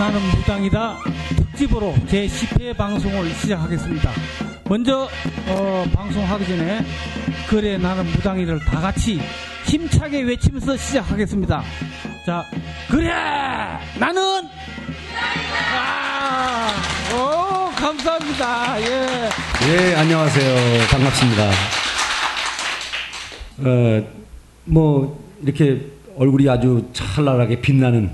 나는 무당이다 특집으로 제 10회 방송을 시작하겠습니다. 먼저 어, 방송하기 전에 그래 나는 무당이를 다 같이 힘차게 외치면서 시작하겠습니다. 자, 그래 나는 아, 오 감사합니다. 예. 예, 안녕하세요. 반갑습니다. 어, 뭐, 이렇게 얼굴이 아주 찬란하게 빛나는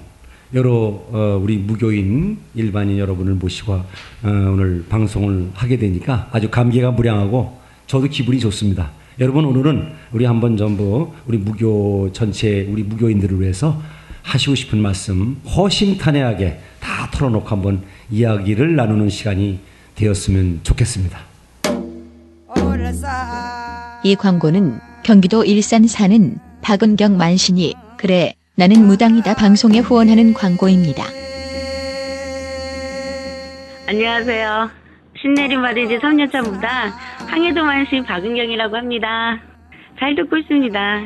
여러 어, 우리 무교인 일반인 여러분을 모시고 어, 오늘 방송을 하게 되니까 아주 감개가 무량하고 저도 기분이 좋습니다. 여러분 오늘은 우리 한번 전부 우리 무교 전체 우리 무교인들을 위해서 하시고 싶은 말씀 허심탄회하게 다 털어놓고 한번 이야기를 나누는 시간이 되었으면 좋겠습니다. 이 광고는 경기도 일산 사는 박은경 만신이 그래 나는 무당이다 방송에 후원하는 광고입니다. 안녕하세요. 신내림 받은 지 3년차 무당 항해도 만 신 박은경이라고 합니다. 잘 듣고 있습니다.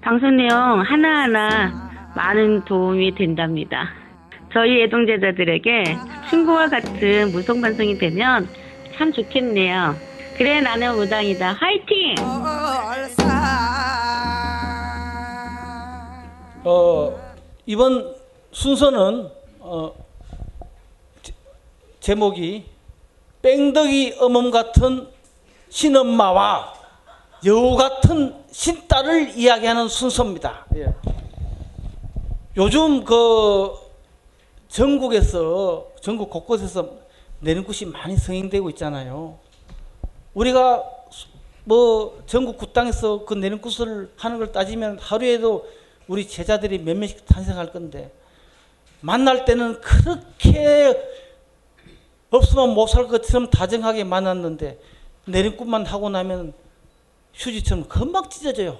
방송 내용 하나하나 많은 도움이 된답니다. 저희 애동제자들에게 친구와 같은 방송이 되면 참 좋겠네요. 그래 나는 무당이다. 화이팅! 어, 이번 순서는 어, 제- 제목이 뺑덕이 어멈 같은 신엄마와 여우 같은 신딸을 이야기하는 순서입니다. 예. 요즘 그 전국에서 전국 곳곳에서 내림굿이 많이 성행되고 있잖아요. 우리가 뭐 전국 굿당에서 그 내림굿을 하는 걸 따지면 하루에도 우리 제자들이 몇 명씩 탄생할 건데 만날 때는 그렇게 없으면 못 살 것처럼 다정하게 만났는데 내림굿만 하고 나면 휴지처럼 금방 찢어져요.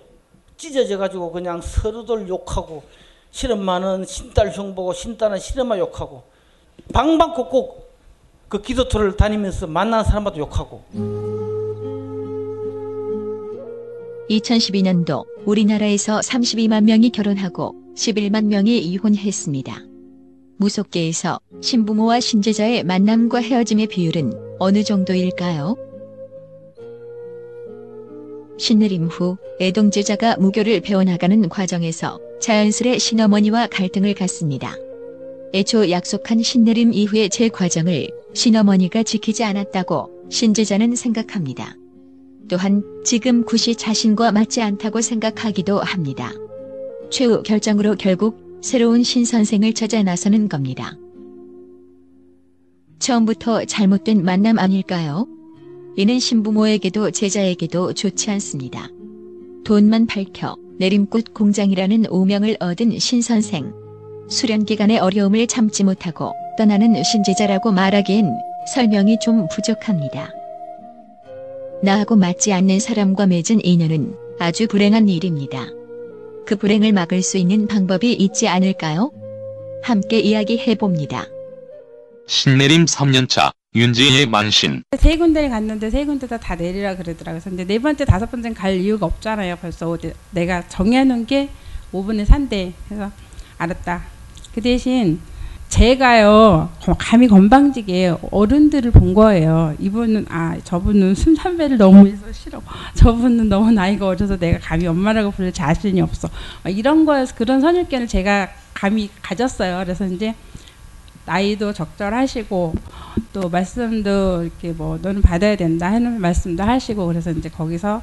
찢어져 가지고 그냥 서로들 욕하고 실엄마는 신딸 형 보고 신딸은 실엄마 욕하고 방방곡곡 그 기도터를 다니면서 만나는 사람마다 욕하고 2012년도 우리나라에서 32만 명이 결혼하고 11만 명이 이혼했습니다. 무속계에서 신부모와 신제자의 만남과 헤어짐의 비율은 어느 정도일까요? 신내림 후 애동제자가 무교를 배워나가는 과정에서 자연스레 신어머니와 갈등을 갖습니다. 애초 약속한 신내림 이후의 제 과정을 신어머니가 지키지 않았다고 신제자는 생각합니다. 또한 지금 굿이 자신과 맞지 않다고 생각하기도 합니다. 최후 결정으로 결국 새로운 신선생을 찾아 나서는 겁니다. 처음부터 잘못된 만남 아닐까요? 이는 신부모에게도 제자에게도 좋지 않습니다. 돈만 밝혀 내림꽃 공장이라는 오명을 얻은 신선생. 수련 기간의 어려움을 참지 못하고 떠나는 신제자라고 말하기엔 설명이 좀 부족합니다. 나하고 맞지 않는 사람과 맺은 인연은 아주 불행한 일입니다. 그 불행을 막을 수 있는 방법이 있지 않을까요? 함께 이야기해 봅니다. 신내림 3년차 윤지의 만신 세 군데를 갔는데 세 군데 다, 다 내리라 그러더라고요. 근데 네 번째, 다섯 번째는 갈 이유가 없잖아요. 벌써 어디- 내가 정해놓은 게 5분의 3대. 그래서 알았다. 그 대신 제가요, 감히 건방지게 어른들을 본 거예요. 이분은, 아, 저분은 술, 담배를 너무 해서 싫어. 저분은 너무 나이가 어려서 내가 감히 엄마라고 부를 자신이 없어. 막 이런 거에서 그런 선입견을 제가 감히 가졌어요. 그래서 이제 나이도 적절하시고 또 말씀도 이렇게 뭐 너는 받아야 된다 하는 말씀도 하시고 그래서 이제 거기서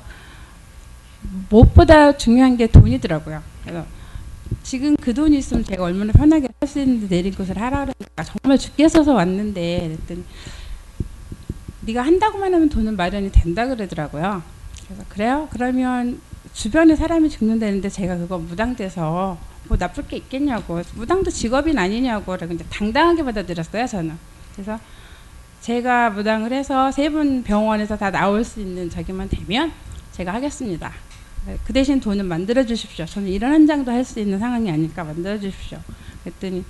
무엇보다 중요한 게 돈이더라고요. 그래서 지금 그 돈이 있으면 제가 얼마나 편하게 할 수 있는데 내린 것을 하라 그러니까 정말 죽게 써서 왔는데 그랬더니 네가 한다고만 하면 돈은 마련이 된다 그러더라고요. 그래서 그래요? 그러면 주변에 사람이 죽는다는데 제가 그거 무당돼서 뭐 나쁠 게 있겠냐고 무당도 직업인 아니냐고 근데 당당하게 받아들였어요 저는 그래서 제가 무당을 해서 세 분 병원에서 다 나올 수 있는 저기만 되면 제가 하겠습니다 그 대신 돈은 만들어 주십시오. 저는 이런 현장도 할 수 있는 상황이 아닐까 만들어 주십시오. 그랬더니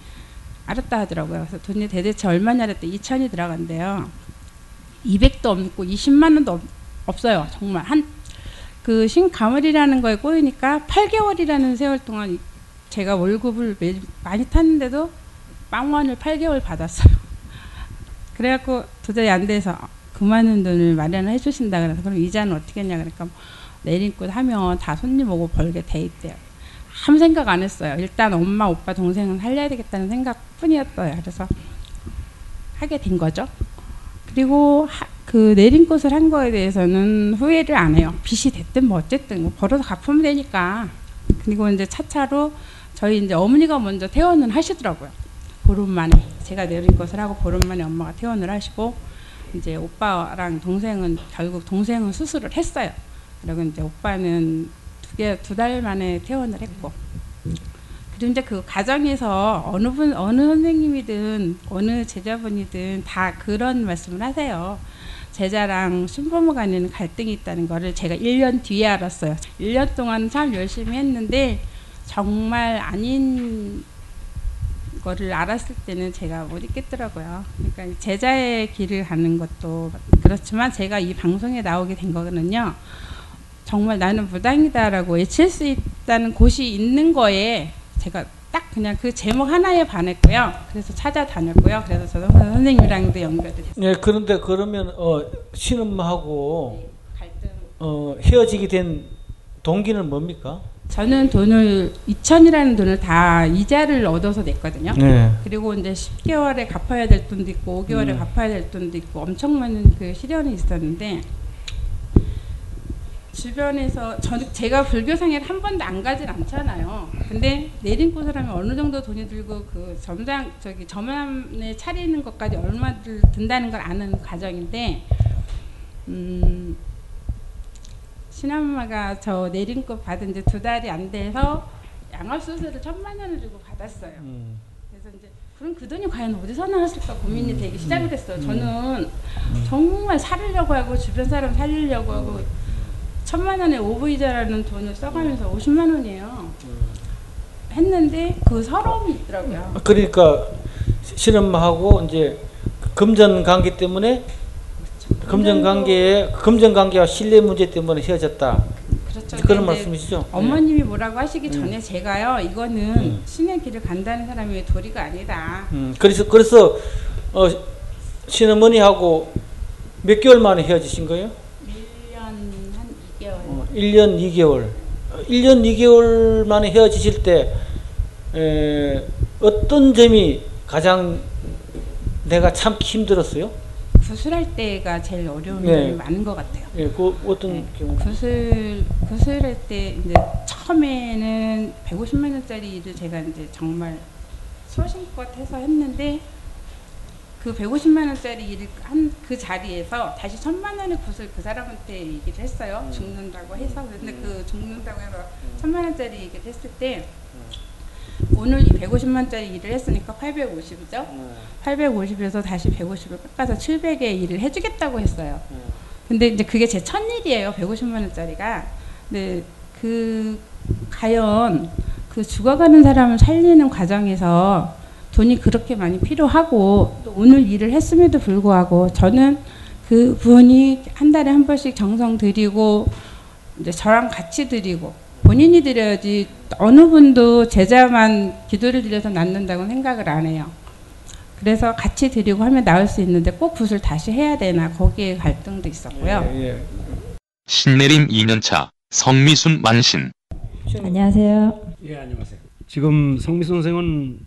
알았다 하더라고요. 그래서 돈이 대대체 얼마냐 그랬더니 2천이 들어간대요. 200도 없고 20만 원도 없, 없어요. 정말. 한 그 신가물이라는 거에 꼬이니까 8개월이라는 세월 동안 제가 월급을 매, 많이 탔는데도 빵원을 8개월 받았어요. 그래갖고 도저히 안 돼서 그 많은 돈을 마련해 주신다 그래서 그럼 이자는 어떻게 했냐 그러니까 내림꾼 하면 다 손님 오고 벌게 돼 있대요. 아무 생각 안 했어요. 일단 엄마, 오빠, 동생은 살려야 되겠다는 생각뿐이었어요. 그래서 하게 된 거죠. 그리고 하, 그 내림꽃을 한 거에 대해서는 후회를 안 해요. 빚이 됐든 뭐 어쨌든 뭐 벌어서 갚으면 되니까. 그리고 이제 차차로 저희 이제 어머니가 먼저 퇴원을 하시더라고요. 보름 만에 제가 내림꽃을 하고 보름 만에 엄마가 퇴원을 하시고 이제 오빠랑 동생은 결국 동생은 수술을 했어요. 그리고 이제 오빠는 두 개 두 달 만에 퇴원을 했고 그리고 이제 그 가정에서 어느 분 어느 선생님이든 어느 제자분이든 다 그런 말씀을 하세요. 제자랑 신부모 간에는 갈등이 있다는 거를 제가 1년 뒤에 알았어요. 1년 동안 참 열심히 했는데 정말 아닌 거를 알았을 때는 제가 못 있겠더라고요. 그러니까 제자의 길을 가는 것도 그렇지만 제가 이 방송에 나오게 된 거는요. 정말 나는 무당이다라고 외칠 수 있다는 곳이 있는 거에 제가 딱 그냥 그 제목 하나에 반했고요. 그래서 찾아다녔고요. 그래서 저도 선생님이랑도 연결이 됐어요. 예, 그런데 그러면 어, 신음하고 갈등. 어, 헤어지게 된 동기는 뭡니까? 저는 돈을 2천이라는 돈을 다 이자를 얻어서 냈거든요. 네. 그리고 이제 10개월에 갚아야 될 돈도 있고 5개월에 음. 갚아야 될 돈도 있고 엄청 많은 그 시련이 있었는데 주변에서 저는 제가 불교상에 한 번도 안 가진 않잖아요. 근데 내림꽃을 하면 어느 정도 돈이 들고 그 점장 저기 점안에 차리는 것까지 얼마 들- 든다는 걸 아는 과정인데 음 신엄마가 저 내림꽃 받은 지 두 달이 안 돼서 양압 수술을 천만 원을 주고 받았어요. 음. 그래서 이제 그럼 그 돈이 과연 어디서 나왔을까 고민이 되기 시작을 했어요. 저는 정말 살으려고 하고 주변 사람 살리려고 하고 천만 원의 오브이자라는 돈을 써가면서 50만 원이에요. 했는데 그 서러움이 있더라고요. 그러니까 신음하고 이제 금전 관계 때문에 금전 관계에 금전 관계와 신뢰 문제 때문에 헤어졌다. 그렇죠. 그런 말씀이시죠? 어머님이 뭐라고 하시기 음. 전에 제가요 이거는 음. 신의 길을 간다는 사람이 도리가 아니다. 음, 그래서 그래서 어, 신어머니하고 몇 개월 만에 헤어지신 거예요? 1년 한 2개월. 어, 1년 2개월. 어, 1년 2개월 만에 헤어지실 때 에, 어떤 점이 가장 내가 참기 힘들었어요? 구술할 때가 제일 어려운 네. 점이 많은 것 같아요. 예, 그 어떤 네. 경우? 구슬 구슬할 때 이제 처음에는 150만 원짜리 일을 제가 이제 정말 소신껏 해서 했는데 그 150만 원짜리 일을 한그 자리에서 다시 천만 원의 구슬 그 사람한테 얘기를 했어요. 죽는다고 해서 근데 그 죽는다고 해서 천만 원짜리 얘기를 했을 때 오늘 이 150만 원짜리 일을 했으니까 850이죠. 850에서 다시 150을 깎아서 700의 일을 해주겠다고 했어요. 근데 이제 그게 제 첫 일이에요. 150만 원짜리가. 근데 그 과연 그 죽어가는 사람을 살리는 과정에서 돈이 그렇게 많이 필요하고 또 오늘 일을 했음에도 불구하고 저는 그 분이 한 달에 한 번씩 정성 들이고 이제 저랑 같이 드리고 본인이 드려야지 어느 분도 제자만 기도를 드려서 낫는다고 생각을 안 해요. 그래서 같이 드리고 하면 나을 수 있는데 꼭 굿을 다시 해야 되나 거기에 갈등도 있었고요. 예, 예. 신내림 2년차 성미순 만신 신- 안녕하세요. 예, 안녕하세요. 지금 성미순 선생은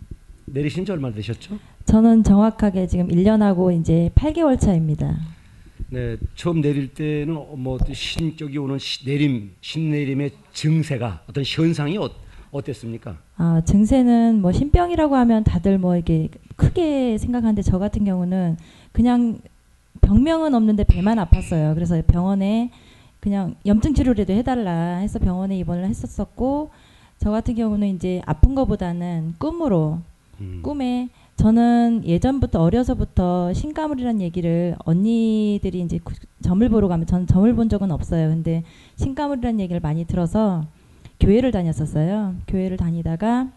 내리신 지 얼마 되셨죠? 저는 정확하게 지금 1년하고 이제 8개월 차입니다. 네, 처음 내릴 때는 어, 뭐 신격이 오는 시- 내림, 신내림의 증세가 어떤 현상이 어, 어땠습니까? 아, 증세는 뭐 신병이라고 하면 다들 뭐 이게 크게 생각하는데 저 같은 경우는 그냥 병명은 없는데 배만 아팠어요. 그래서 병원에 그냥 염증 치료라도 해달라 해서 병원에 입원을 했었었고 저 같은 경우는 이제 아픈 거보다는 꿈으로 음. 꿈에 저는 예전부터 어려서부터 신가물이라는 얘기를 언니들이 이제 구- 점을 보러 가면 저는 점을 본 적은 없어요. 근데 신가물이라는 얘기를 많이 들어서 교회를 다녔었어요. 교회를 다니다가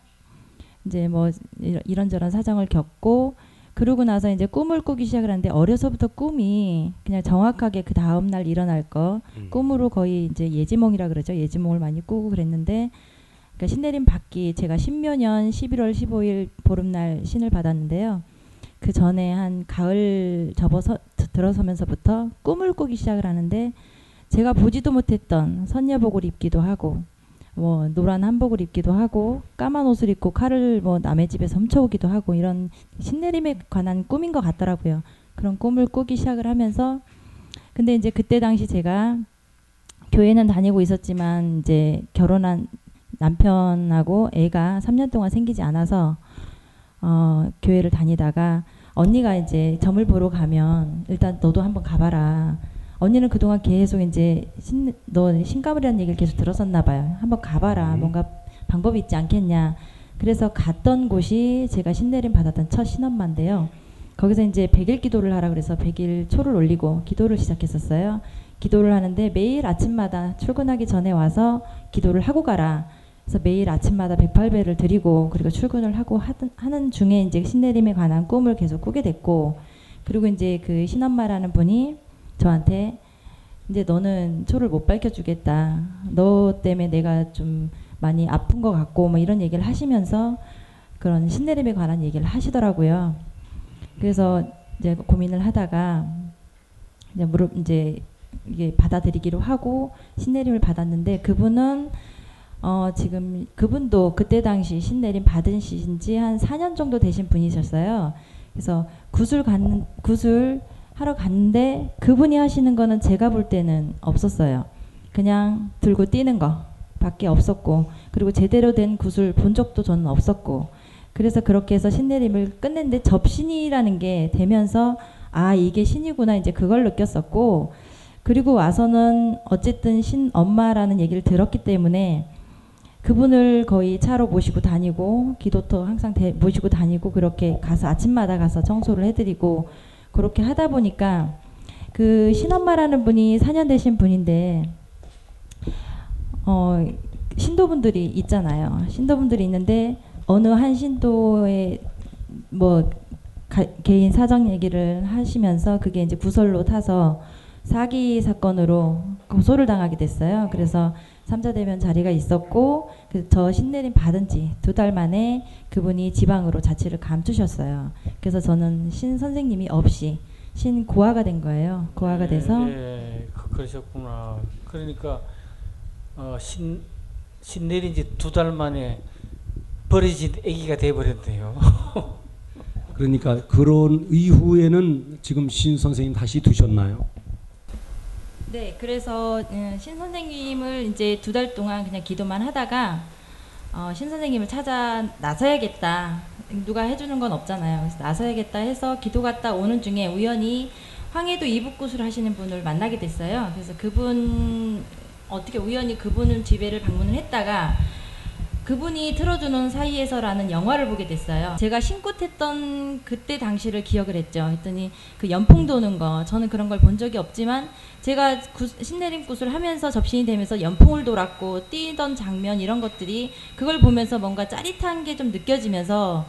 이제 뭐 이런- 이런저런 사정을 겪고 그러고 나서 이제 꿈을 꾸기 시작을 하는데 어려서부터 꿈이 그냥 정확하게 그 다음 날 일어날 거 음. 꿈으로 거의 이제 예지몽이라 그러죠. 예지몽을 많이 꾸고 그랬는데 그러니까 신내림 받기 제가 신묘년 11월 15일 보름날 신을 받았는데요. 그 전에 한 가을 접어서 들어서면서부터 꿈을 꾸기 시작을 하는데 제가 보지도 못했던 선녀복을 입기도 하고 뭐 노란 한복을 입기도 하고 까만 옷을 입고 칼을 뭐 남의 집에서 훔쳐오기도 하고 이런 신내림에 관한 꿈인 것 같더라고요. 그런 꿈을 꾸기 시작을 하면서 근데 이제 그때 당시 제가 교회는 다니고 있었지만 이제 결혼한 남편하고 애가 3년 동안 생기지 않아서 어, 교회를 다니다가 언니가 이제 점을 보러 가면 일단 너도 한번 가봐라. 언니는 그동안 계속 이제 신, 너 신가물이라는 얘기를 계속 들었었나 봐요. 한번 가봐라. 음. 뭔가 방법이 있지 않겠냐. 그래서 갔던 곳이 제가 신내림 받았던 첫 신엄마인데요. 거기서 이제 100일 기도를 하라 그래서 100일 초를 올리고 기도를 시작했었어요. 기도를 하는데 매일 아침마다 출근하기 전에 와서 기도를 하고 가라. 그래서 매일 아침마다 108배를 드리고 그리고 출근을 하고 하던, 하는 중에 이제 신내림에 관한 꿈을 계속 꾸게 됐고 그리고 이제 그 신엄마라는 분이 저한테 이제 너는 초를 못 밝혀주겠다. 너 때문에 내가 좀 많이 아픈 것 같고 뭐 이런 얘기를 하시면서 그런 신내림에 관한 얘기를 하시더라고요. 그래서 이제 고민을 하다가 이제 무릎 이제 이게 받아들이기로 하고 신내림을 받았는데 그분은 어 지금 그분도 그때 당시 신내림 받으신 지한 4년 정도 되신 분이셨어요. 그래서 구슬 갔는 구슬 하러 갔는데 그분이 하시는 거는 제가 볼 때는 없었어요. 그냥 들고 뛰는 거 밖에 없었고 그리고 제대로 된 구슬 본 적도 저는 없었고 그래서 그렇게 해서 신내림을 끝냈는데 접신이라는 게 되면서 아 이게 신이구나 이제 그걸 느꼈었고 그리고 와서는 어쨌든 신 엄마라는 얘기를 들었기 때문에 그분을 거의 차로 모시고 다니고 기도터 항상 대, 모시고 다니고 그렇게 가서 아침마다 가서 청소를 해드리고 그렇게 하다 보니까 그 신엄마라는 분이 4년 되신 분인데 어 신도분들이 있잖아요. 신도분들이 있는데 어느 한 신도의 뭐 가, 개인 사정 얘기를 하시면서 그게 이제 구설로 타서 사기 사건으로 고소를 당하게 됐어요. 그래서 삼자 대면 자리가 있었고 그저 신내림 받은 지 두 달 만에 그분이 지방으로 자취를 감추셨어요. 그래서 저는 신 선생님이 없이 신 고아가 된 거예요. 고아가 돼서 예, 그- 그러셨구나. 그러니까 어, 신 신 내린 지 두 달 만에 버려진 아기가 돼 버렸네요. 그러니까 그런 이후에는 지금 신 선생님 다시 두셨나요? 네, 그래서 음, 신 선생님을 이제 두 달 동안 그냥 기도만 하다가 어, 신 선생님을 찾아 나서야겠다. 누가 해주는 건 없잖아요. 그래서 나서야겠다 해서 기도 갔다 오는 중에 우연히 황해도 이북굿을 하시는 분을 만나게 됐어요. 그래서 그분 어떻게 우연히 그분은 집에를 방문을 했다가 그분이 틀어주는 사이에서라는 영화를 보게 됐어요. 제가 신굿했던 그때 당시를 기억을 했죠. 했더니 그 연풍 도는 거 저는 그런 걸 본 적이 없지만 제가 구, 신내림 굿을 하면서 접신이 되면서 연풍을 돌았고 뛰던 장면 이런 것들이 그걸 보면서 뭔가 짜릿한 게 좀 느껴지면서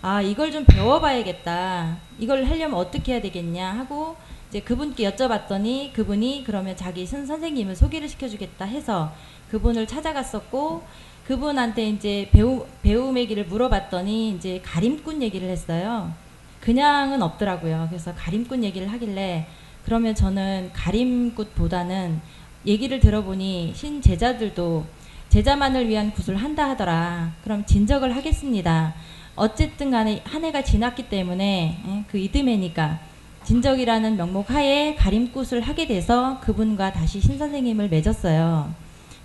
아 이걸 좀 배워봐야겠다. 이걸 하려면 어떻게 해야 되겠냐 하고 이제 그분께 여쭤봤더니 그분이 그러면 자기 선 선생님을 소개를 시켜주겠다 해서 그분을 찾아갔었고 그분한테 이제 배우 배움의 길을 물어봤더니 이제 가림꾼 얘기를 했어요. 그냥은 없더라고요. 그래서 가림꾼 얘기를 하길래 그러면 저는 가림꾼보다는 얘기를 들어보니 신 제자들도 제자만을 위한 굿을 한다 하더라. 그럼 진적을 하겠습니다. 어쨌든 간에 한 해가 지났기 때문에 예, 그 이듬해니까 진적이라는 명목 하에 가림굿을 하게 돼서 그분과 다시 신 선생님을 맺었어요.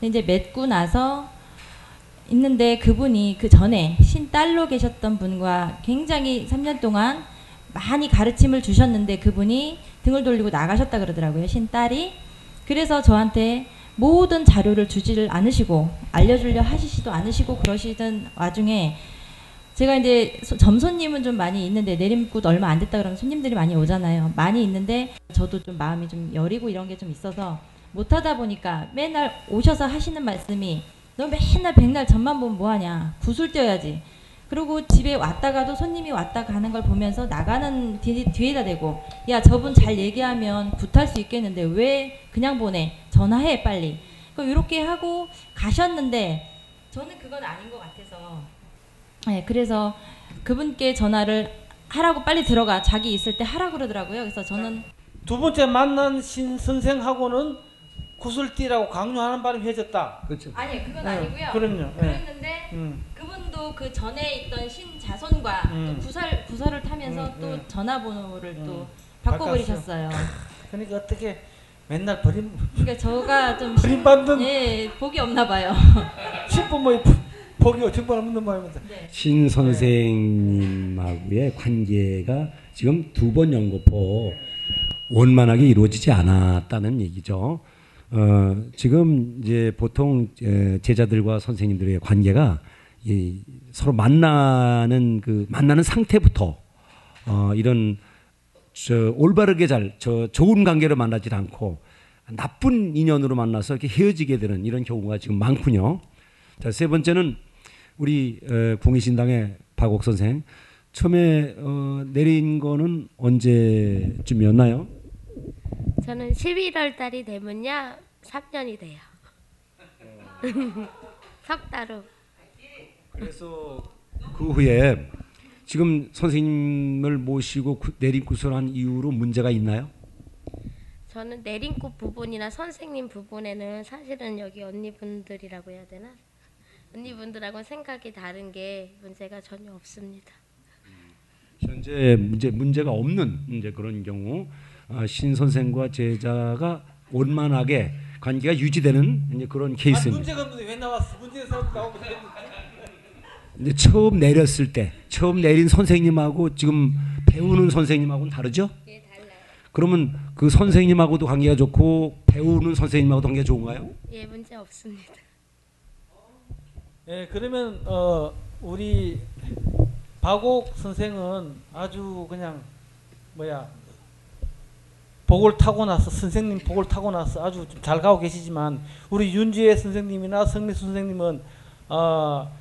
이제 맺고 나서 있는데 그분이 그 전에 신딸로 계셨던 분과 굉장히 3년 동안 많이 가르침을 주셨는데 그분이 등을 돌리고 나가셨다 그러더라고요. 신딸이. 그래서 저한테 모든 자료를 주지를 않으시고 알려주려 하시지도 않으시고 그러시던 와중에 제가 이제 소- 점손님은 좀 많이 있는데 내림굿 얼마 안 됐다 그러면 손님들이 많이 오잖아요. 많이 있는데 저도 좀 마음이 좀 여리고 이런 게 좀 있어서 못하다 보니까 맨날 오셔서 하시는 말씀이 너 맨날 백날 전만 보면 뭐하냐? 구슬 떼어야지. 그리고 집에 왔다가도 손님이 왔다 가는 걸 보면서 나가는 뒤, 뒤에다 대고 야 저분 잘 얘기하면 굿할 수 있겠는데 왜 그냥 보내? 전화해 빨리. 그 이렇게 하고 가셨는데 저는 그건 아닌 것 같아서. 네, 그래서 그분께 전화를 하라고 빨리 들어가. 자기 있을 때 하라 그러더라고요. 그래서 저는 두 번째 만난 신 선생하고는 구슬띠라고 강요하는 바람에 헤어졌다. 그렇죠. 아니 그건 네, 아니고요. 그럼요. 네. 그랬는데 음. 그분도 그 전에 있던 신 자손과 음. 또 부설 부설을 타면서 음, 또 음. 전화번호를 음. 또 바꿔버리셨어요. 그러니까 어떻게 맨날 버림 그러니까 저가 좀 버림받는 예 복이 없나 봐요. 신부모의 복이 어떻게 없는 모양입니다. 신 선생님하고의 관계가 지금 두 번 연거포 원만하게 이루어지지 않았다는 얘기죠. 어, 지금 이제 보통 에, 제자들과 선생님들의 관계가 이 서로 만나는 그 만나는 상태부터 어, 이런 저 올바르게 잘 저 좋은 관계로 만나지 않고 나쁜 인연으로 만나서 이렇게 헤어지게 되는 이런 경우가 지금 많군요. 자, 세 번째는 우리 어, 공의신당의 박옥 선생 처음에 어, 내린 거는 언제쯤이었나요? 저는 11월 달이 되면요 3년이 돼요. 석 달후. 그래서 그 후에 지금 선생님을 모시고 구- 내린 구설한 이후로 문제가 있나요? 저는 내린꽃 부분이나 선생님 부분에는 사실은 여기 언니분들이라고 해야 되나? 언니분들하고는 생각이 다른 게 문제가 전혀 없습니다. 현재 문제 문제가 없는 이제 그런 경우 어, 신 선생과 제자가 원만하게 관계가 유지되는 이제 그런 아, 케이스입니다. 문제가 없는데 왜 나왔어? 문제는 사람 나오고 근데 처음 내렸을 때 처음 내린 선생님하고 지금 배우는 선생님하고는 다르죠? 예, 달라요. 그러면 그 선생님하고도 관계가 좋고 배우는 선생님하고도 관계가 좋은가요? 예, 문제 없습니다. 예, 그러면 어 우리 박옥 선생은 아주 그냥 뭐야 복을 타고 나서 선생님 복을 타고 나서 아주 좀잘 가고 계시지만 우리 윤지혜 선생님이나 성미수 선생님은 어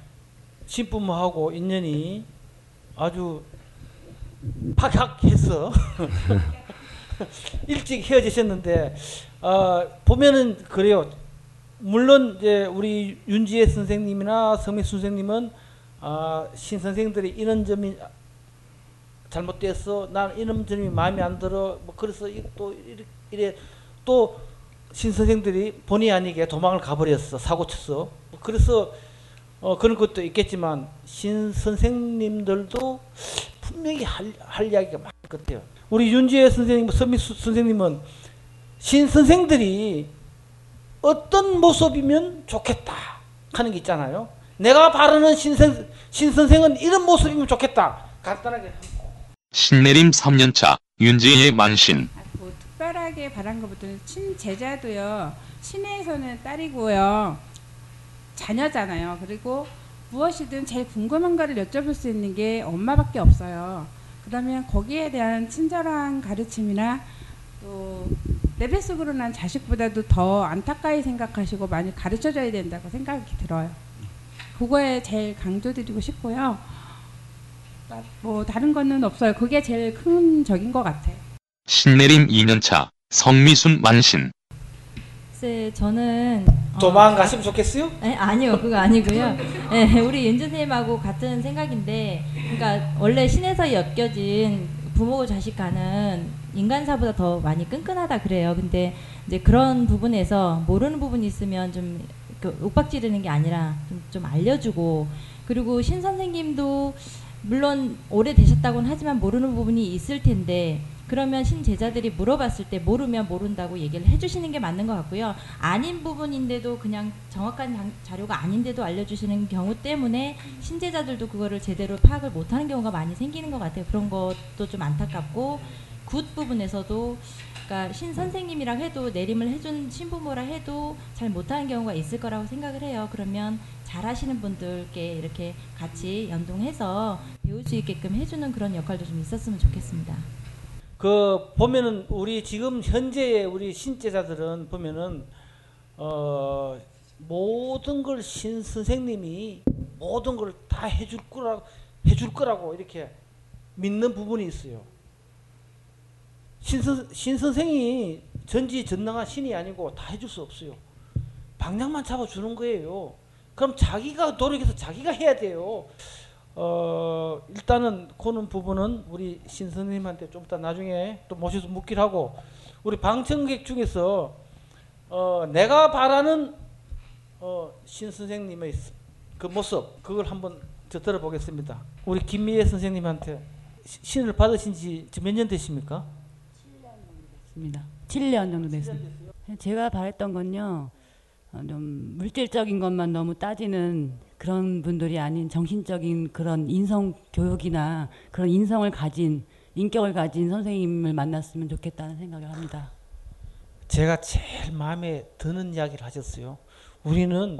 신부모하고 인연이 아주 파악해서 일찍 헤어지셨는데 어 보면은 그래요. 물론 이제 우리 윤지혜 선생님이나 성미 선생님은 아, 신 선생들이 이런 점이 잘못돼서 난 이런 점이 마음에 안 들어 뭐 그래서 이- 또 이래, 또 신 선생들이 본의 아니게 도망을 가버렸어 사고 쳐서 뭐 그래서 어, 그런 것도 있겠지만 신 선생님들도 분명히 할, 할 이야기가 많을 것 같아요. 우리 윤지혜 선생님, 선미 수- 선생님은 신 선생들이 어떤 모습이면 좋겠다 하는 게 있잖아요. 내가 바르는 신선, 신선생은 이런 모습이면 좋겠다. 간단하게. 신내림 3년차 윤지혜의 만신. 아, 뭐 특별하게 바란 것보다는 친제자도요. 신에서는 딸이고요. 자녀잖아요. 그리고 무엇이든 제일 궁금한 거를 여쭤볼 수 있는 게 엄마밖에 없어요. 그러면 거기에 대한 친절한 가르침이나 또내 뱃속으로 난 자식보다도 더 안타까이 생각하시고 많이 가르쳐줘야 된다고 생각이 들어요. 그거에 제일 강조드리고 싶고요 아, 뭐 다른 거는 없어요 그게 제일 큰 적인 것 같아요 신내림 2년차 성미순 만신 글쎄 저는 어, 도망가시면 좋겠어요? 에, 아니요 그거 아니고요. 예, 우리 윤주 선생님하고 같은 생각인데, 그러니까 원래 신에서 엮여진 부모고 자식 간은 인간사보다 더 많이 끈끈하다 그래요. 근데 이제 그런 부분에서 모르는 부분이 있으면 좀 그 윽박지르는 게 아니라 좀, 좀 알려주고 그리고 신 선생님도 물론 오래 되셨다고는 하지만 모르는 부분이 있을 텐데 그러면 신제자들이 물어봤을 때 모르면 모른다고 얘기를 해주시는 게 맞는 것 같고요. 아닌 부분인데도 그냥 정확한 장- 자료가 아닌데도 알려주시는 경우 때문에 신제자들도 그거를 제대로 파악을 못하는 경우가 많이 생기는 것 같아요. 그런 것도 좀 안타깝고 굿 부분에서도 그러니까 신 선생님이랑 해도 내림을 해준 신부모라 해도 잘 못하는 경우가 있을 거라고 생각을 해요. 그러면 잘하시는 분들께 이렇게 같이 연동해서 배울 수 있게끔 해주는 그런 역할도 좀 있었으면 좋겠습니다. 그 보면은 우리 지금 현재의 우리 신제자들은 보면은 어 모든 걸 신 선생님이 모든 걸 다 해줄 거라 해줄 거라고 이렇게 믿는 부분이 있어요. 신, 선, 신 선생이 전지 전능한 신이 아니고 다 해줄 수 없어요. 방향만 잡아주는 거예요. 그럼 자기가 노력해서 자기가 해야 돼요. 어, 일단은 그는 부분은 우리 신 선생님한테 좀 이따 나중에 또 모셔서 묻기로 하고 우리 방청객 중에서 어, 내가 바라는 어, 신 선생님의 그 모습 그걸 한번 저 들어보겠습니다. 우리 김미애 선생님한테 시- 신을 받으신 지 몇 년 되십니까? 있습니다. 7년 정도 됐습니다. 제가 바랬던 건요, 어, 좀 물질적인 것만 너무 따지는 그런 분들이 아닌 정신적인 그런 인성 교육이나 그런 인성을 가진 인격을 가진 선생님을 만났으면 좋겠다는 생각을 합니다. 제가 제일 마음에 드는 이야기를 하셨어요. 우리는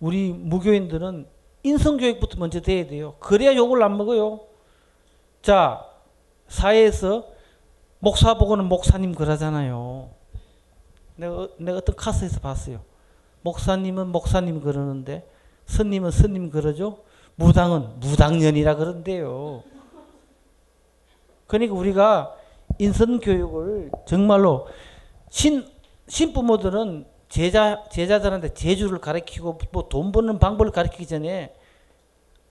우리 무교인들은 인성 교육부터 먼저 돼야 돼요. 그래야 욕을 안 먹어요. 자, 사회에서 목사 보고는 목사님 그러잖아요. 내가 어- 내가 어떤 카스에서 봤어요. 목사님은 목사님 그러는데 스님은 스님 그러죠. 무당은 무당년이라 그런데요. 그러니까 우리가 인성 교육을 정말로 신 신부모들은 제자 제자들한테 재주를 가르치고 뭐 돈 버는 방법을 가르치기 전에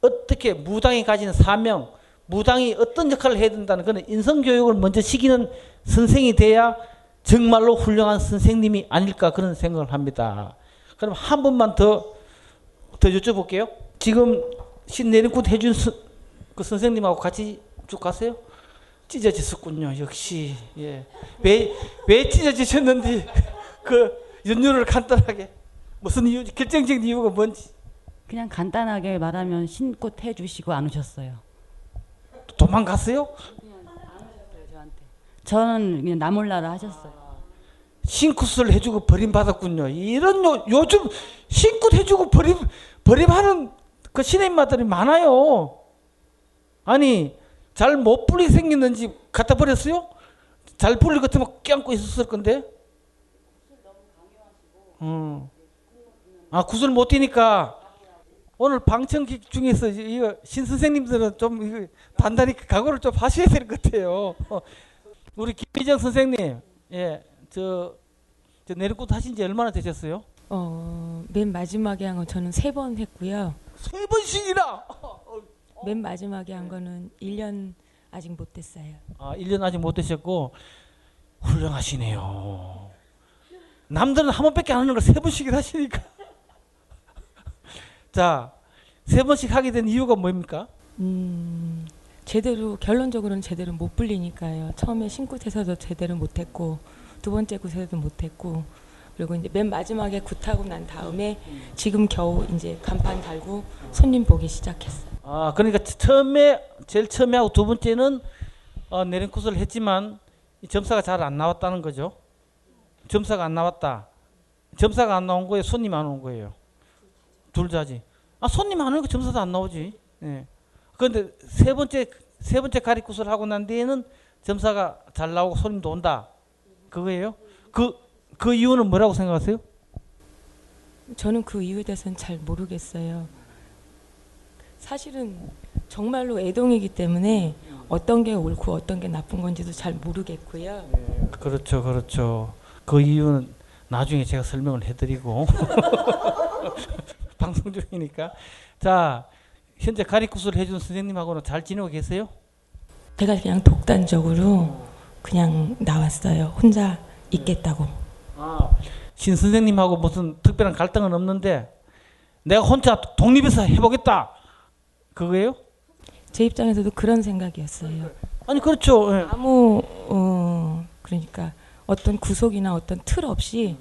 어떻게 무당이 가지는 사명, 무당이 어떤 역할을 해야 된다는 그런 인성 교육을 먼저 시키는 선생이 돼야 정말로 훌륭한 선생님이 아닐까 그런 생각을 합니다. 그럼 한 번만 더 더 여쭤볼게요. 지금 신내림굿 해준 스- 그 선생님하고 같이 쭉 가세요? 찢어졌었군요. 역시 예. 왜 왜 찢어지셨는지 그 연유를 간단하게 무슨 이유 결정적인 이유가 뭔지 그냥 간단하게 말하면 신꽃 해주시고 안 오셨어요. 도망갔어요? 저는 그냥 나 몰라라 하셨어요. 신굿을 해주고 버림받았군요. 이런 요, 요즘 신굿 해주고 버림 버림하는 그 신임마들이 많아요. 아니 잘못 불리게 생겼는지 갖다 버렸어요? 잘 불릴 것 같으면 껴안고 있었을 건데. 음. 아 구슬 못 뛰니까 오늘 방청객 중에서 이- 이거 신 선생님들은 좀 이거 단단히 각오를 좀 하셔야 될 것 같아요. 어, 우리 김희정 선생님, 예, 저, 저 내리꽃 하신 지 얼마나 되셨어요? 어, 맨 마지막에 한 건 저는 세 번 했고요. 세 번씩이나! 맨 마지막에 한 거는 1년 아직 못 됐어요. 아, 1년 아직 못 되셨고, 훌륭하시네요. 남들은 한 번밖에 안 하는 걸 세 번씩이나 하시니까. 자, 세 번씩 하게 된 이유가 뭡니까? 음, 제대로 결론적으로는 제대로 못 불리니까요. 처음에 신굿에서도 제대로 못 했고 두 번째 굿에서도 못 했고 그리고 이제 맨 마지막에 굿하고 난 다음에 지금 겨우 이제 간판 달고 손님 보기 시작했어요. 아, 그러니까 처음에, 제일 처음에 하고 두 번째는 어, 내린 코스를 했지만 이 점사가 잘 안 나왔다는 거죠. 점사가 안 나왔다. 점사가 안 나온 거예요? 손님 안 온 거예요? 둘 다지. 아, 손님 안 오니까 점사도 안 나오지. 예. 그런데 세 번째, 세 번째 가리코스를 하고 난 뒤에는 점사가 잘 나오고 손님도 온다. 그거예요? 그, 그 이유는 뭐라고 생각하세요? 저는 그 이유에 대해서는 잘 모르겠어요. 사실은 정말로 애동이기 때문에 어떤 게 옳고 어떤 게 나쁜 건지도 잘 모르겠고요. 그렇죠, 그렇죠. 그 이유는 나중에 제가 설명을 해드리고 방송 중이니까. 자, 현재 가리쿠스를 해준 선생님하고는 잘 지내고 계세요? 제가 그냥 독단적으로 그냥 나왔어요. 혼자 있겠다고. 아, 신 선생님하고 무슨 특별한 갈등은 없는데 내가 혼자 독립해서 해보겠다. 그거예요? 제 입장에서도 그런 생각이었어요. 아니 그렇죠. 예. 아무 어 그러니까 어떤 구속이나 어떤 틀 없이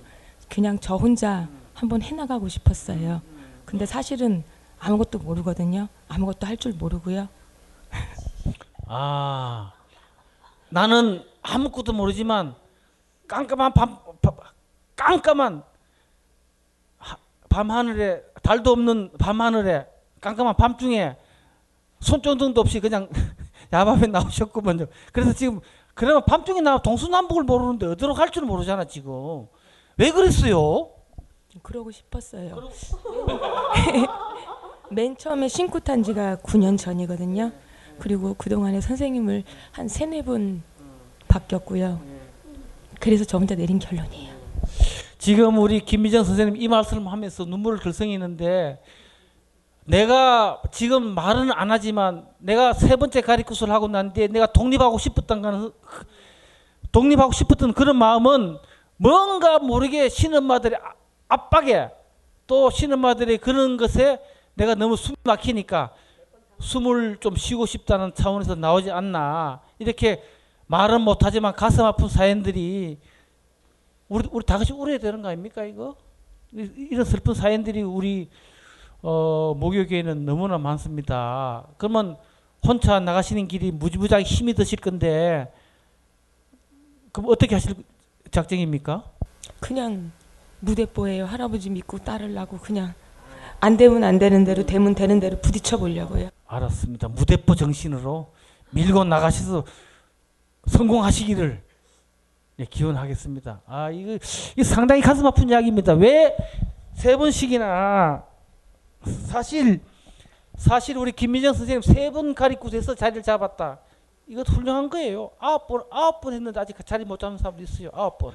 그냥 저 혼자 한번 해나가고 싶었어요. 근데 사실은 아무것도 모르거든요. 아무것도 할 줄 모르고요. 아, 나는 아무것도 모르지만 깜깜한 밤, 밤 깜깜한 하- 밤 하늘에 달도 없는 밤 하늘에 깜깜한 밤중에 손전등도 없이 그냥 야밤에 나오셨구먼요. 그래서 지금 그러면 밤중에 나 동서남북을 모르는데 어디로 갈 줄 모르잖아 지금. 왜 그랬어요? 그러고 싶었어요. 맨 처음에 신고 탄 지가 9년 전이거든요. 그리고 그동안에 선생님을 한 세네 분 바뀌었고요. 그래서 저 혼자 내린 결론이에요. 지금 우리 김미정 선생님 이 말씀을 하면서 눈물을 글썽이는데 내가 지금 말은 안 하지만 내가 세 번째 가리구슬 하고 난 뒤에 내가 독립하고 싶었던 독립하고 싶었던 그런 마음은 뭔가 모르게 신엄마들의 아- 압박에 또 신엄마들의 그런 것에 내가 너무 숨 막히니까 숨을 좀 쉬고 싶다는 차원에서 나오지 않나 이렇게 말은 못하지만 가슴 아픈 사연들이 우리 우리 다 같이 울어야 되는 거 아닙니까 이거 이- 이런 슬픈 사연들이 우리 어, 목욕에는 너무나 많습니다. 그러면 혼자 나가시는 길이 무지무지하게 힘이 드실 건데 그럼 어떻게 하실 작정입니까? 그냥 무대뽀예요. 할아버지 믿고 따르려고 그냥 안 되면 안 되는 대로 되면 되는 대로 부딪혀 보려고요. 알았습니다. 무대포 정신으로 밀고 나가셔서 성공하시기를 예, 기원하겠습니다. 아 이거, 이거 상당히 가슴 아픈 이야기입니다. 왜 세 번씩이나 사실 사실 우리 김민정 선생님 세 번 가리구에서 자리를 잡았다. 이것 훌륭한 거예요. 아홉 번 아홉 번 했는데 아직 자리 못 잡는 사람도 있어요. 아홉 번.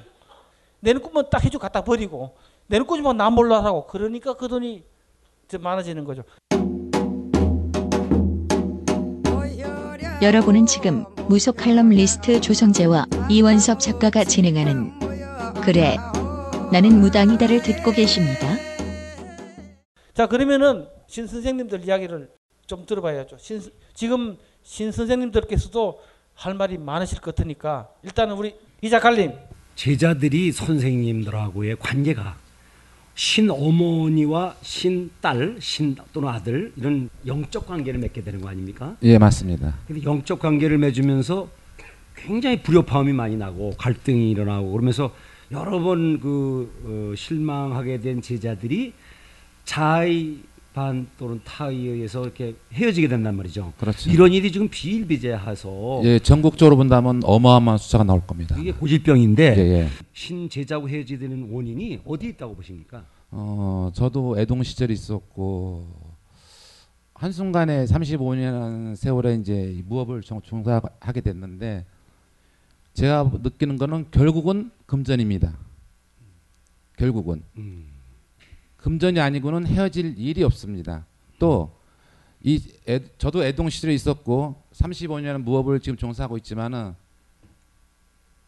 내는 꿈은 딱 해주고 갖다 버리고 내는 꾸지만 나 몰라라고 그러니까 그 돈이 좀 많아지는 거죠. 여러분은 지금 무속 칼럼리스트 조성재와 이원섭 작가가 진행하는 그래 나는 무당이다를 듣고 계십니다. 자 그러면은 신 선생님들 이야기를 좀 들어봐야죠. 신, 지금 신 선생님들께서도 할 말이 많으실 것 같으니까 일단은 우리 이 작가님 제자들이 선생님들하고의 관계가 신어머니와 신딸, 신 또는 아들 이런 영적 관계를 맺게 되는 거 아닙니까? 예, 맞습니다. 근데 영적 관계를 맺으면서 굉장히 불협화음이 많이 나고 갈등이 일어나고 그러면서 여러 번그 실망하게 된 제자들이 자의 반 또는 타에 의해서 이렇게 헤어지게 된단 말이죠. 그렇죠. 이런 일이 지금 비일비재해서 예, 전국적으로 본다면 어마어마한 숫자가 나올 겁니다. 이게 고질병인데 예, 예. 신제자고 헤어지는 원인이 어디 있다고 보십니까? 어, 저도 애동 시절이 있었고 한 순간에 35년 세월에 이제 무업을 종- 종사하게 됐는데 제가 느끼는 거는 결국은 금전입니다. 결국은 음. 금전이 아니고는 헤어질 일이 없습니다. 또 이 저도 애동 시절에 있었고 35년 무업을 지금 종사하고 있지만은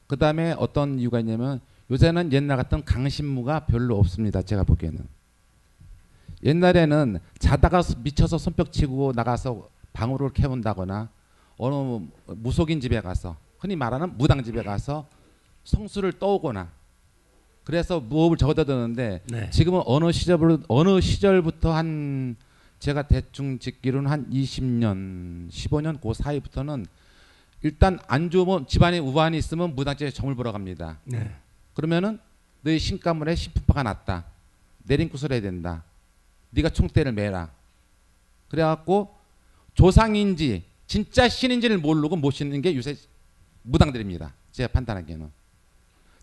그 다음에 어떤 이유가 있냐면 요새는 옛날 같은 강신무가 별로 없습니다. 제가 보기에는 옛날에는 자다가 미쳐서 손뼉 치고 나가서 방울을 캐운다거나 어느 무속인 집에 가서 흔히 말하는 무당 집에 가서 성수를 떠오거나 그래서 무업을 적어다 드는데 네. 지금은 어느 시절 어느 시절부터 한 제가 대충 짓기로는 한 20년, 15년 그 사이부터는 일단 안 좋으면 집안에 우환이 있으면 무당집에 점을 보러 갑니다. 네. 그러면은 너희 신가물에 신품파가 났다. 내림굿을 해야 된다. 네가 총대를 매라. 그래갖고 조상인지 진짜 신인지를 모르고 모시는 게 요새 무당들입니다. 제가 판단하기에는.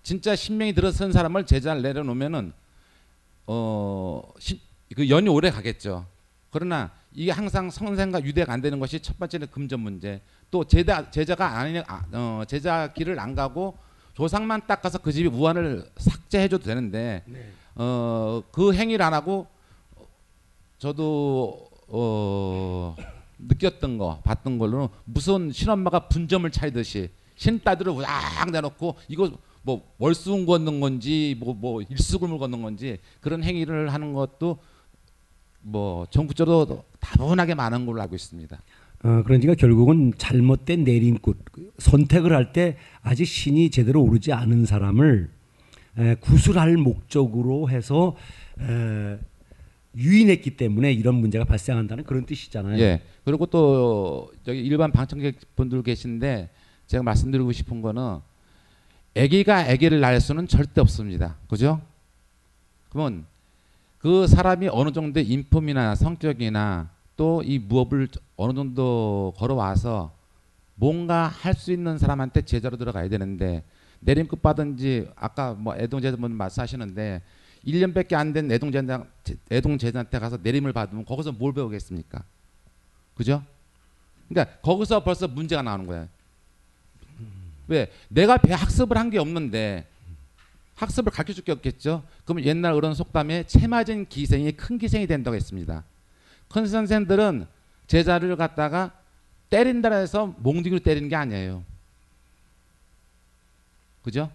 진짜 신명이 들어선 사람을 제자를 내려놓으면은 어그 연이 오래 가겠죠. 그러나 이게 항상 선생과 유대가 안 되는 것이 첫 번째는 금전 문제. 또 제자 제자가 아니 아, 어, 제자 길을 안 가고 조상만 닦아서 그 집이 무한을 삭제해줘도 되는데 네. 어 그 행위를 안 하고 저도 어 느꼈던 거 봤던 걸로는 무슨 신엄마가 분점을 차리듯이 신딸들을 우악 내놓고 이거 뭐 월수금 걷는 건지 뭐뭐 일수금을 걷는 건지 그런 행위를 하는 것도 뭐 전국적으로 다분하게 많은 걸로 알고 있습니다. 어, 그러니까 결국은 잘못된 내림굿 선택을 할 때 아직 신이 제대로 오르지 않은 사람을 에, 구술할 목적으로 해서 에, 유인했기 때문에 이런 문제가 발생한다는 그런 뜻이잖아요. 예. 그리고 또 저기 일반 방청객 분들 계신데 제가 말씀드리고 싶은 거는 아기가 아기를 낳을 수는 절대 없습니다. 그죠? 그러면 그 사람이 어느 정도의 인품이나 성격이나 또 이 무업을 어느 정도 걸어와서 뭔가 할 수 있는 사람한테 제자로 들어가야 되는데 내림급 받은지 아까 뭐 애동제자분 말씀하시는데 1년밖에 안 된 애동제자 애동제자한테 가서 내림을 받으면 거기서 뭘 배우겠습니까? 그죠? 그러니까 거기서 벌써 문제가 나오는 거예요. 왜 내가 배 학습을 한 게 없는데 학습을 가르쳐 줄 게 없겠죠. 그럼 옛날 어른 속담에 채 맞은 기생이 큰 기생이 된다고 했습니다. 큰 선생들은 제자를 갖다가 때린다 해서 몽둥이로 때리는 게 아니에요. 그죠?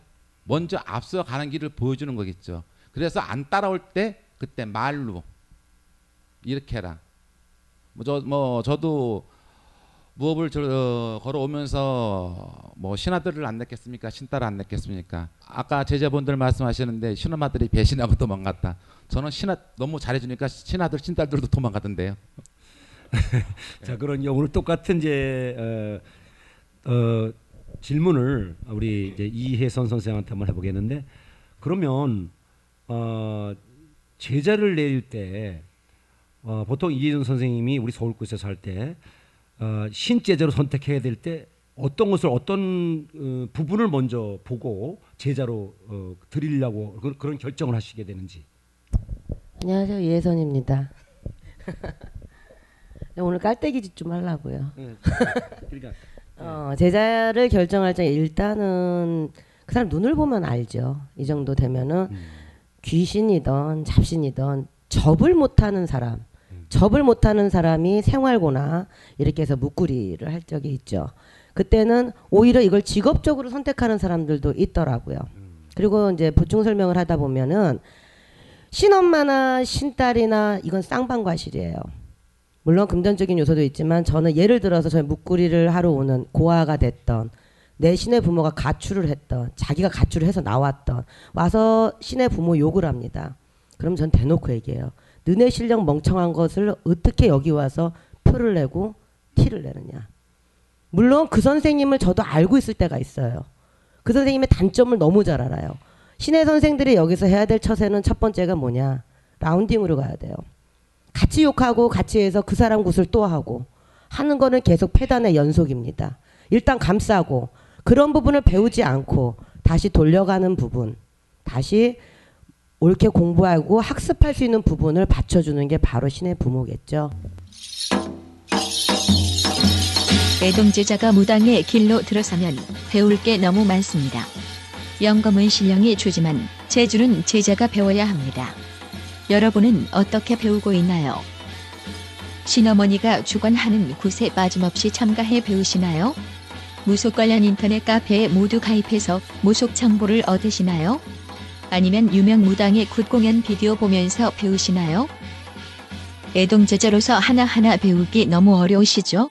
먼저 앞서 가는 길을 보여주는 거겠죠. 그래서 안 따라올 때 그때 말로 이렇게 해라. 뭐 저 뭐 저도 무업을 저, 어, 걸어오면서 뭐 신하들을 안 냈겠습니까? 신딸을 안 냈겠습니까? 아까 제자분들 말씀하시는데 신엄마들이 배신하고 도망갔다. 저는 신하 너무 잘해주니까 신하들 신딸들도 도망가던데요. 자 그런 오늘 똑같은 이제 어, 어, 질문을 우리 이제 이혜선 선생한테 한번 해보겠는데 그러면 어, 제자를 내릴 때 어, 보통 이혜선 선생님이 우리 서울구에서 할때 어, 신제자로 선택해야 될 때 어떤 것을 어떤 어, 부분을 먼저 보고 제자로 어, 드리려고 그, 그런 결정을 하시게 되는지. 안녕하세요 이혜선입니다. 오늘 깔때기 짓 좀 하려고요. 네. 그러니까 어, 제자를 결정할 때 일단은 그 사람 눈을 보면 알죠. 이 정도 되면은 음. 귀신이던 잡신이던 접을 못하는 사람, 접을 못하는 사람이 생활고나 이렇게 해서 묵구리를 할 적이 있죠. 그때는 오히려 이걸 직업적으로 선택하는 사람들도 있더라고요. 그리고 이제 보충 설명을 하다 보면은 신엄마나 신딸이나 이건 쌍방과실이에요. 물론 금전적인 요소도 있지만 저는 예를 들어서 저희 묵구리를 하러 오는 고아가 됐던 내 신의 부모가 가출을 했던 자기가 가출을 해서 나왔던 와서 신의 부모 욕을 합니다. 그럼 전 대놓고 얘기해요. 너네 실력 멍청한 것을 어떻게 여기 와서 표를 내고 티를 내느냐. 물론 그 선생님을 저도 알고 있을 때가 있어요. 그 선생님의 단점을 너무 잘 알아요. 신의 선생들이 여기서 해야 될 처세는 첫 번째가 뭐냐. 라운딩으로 가야 돼요. 같이 욕하고 같이 해서 그 사람 굿을 또 하고 하는 거는 계속 폐단의 연속입니다. 일단 감싸고 그런 부분을 배우지 않고 다시 돌려가는 부분, 다시 옳게 공부하고 학습할 수 있는 부분을 받쳐주는 게 바로 신의 부모겠죠. 애동제자가 무당의 길로 들어서면 배울 게 너무 많습니다. 영검은 신령이 주지만 재주는 제자가 배워야 합니다. 여러분은 어떻게 배우고 있나요? 신어머니가 주관하는 곳에 빠짐없이 참가해 배우시나요? 무속 관련 인터넷 카페에 모두 가입해서 무속 정보를 얻으시나요? 아니면 유명 무당의 굿 공연 비디오 보면서 배우시나요? 애동제자로서 하나하나 배우기 너무 어려우시죠?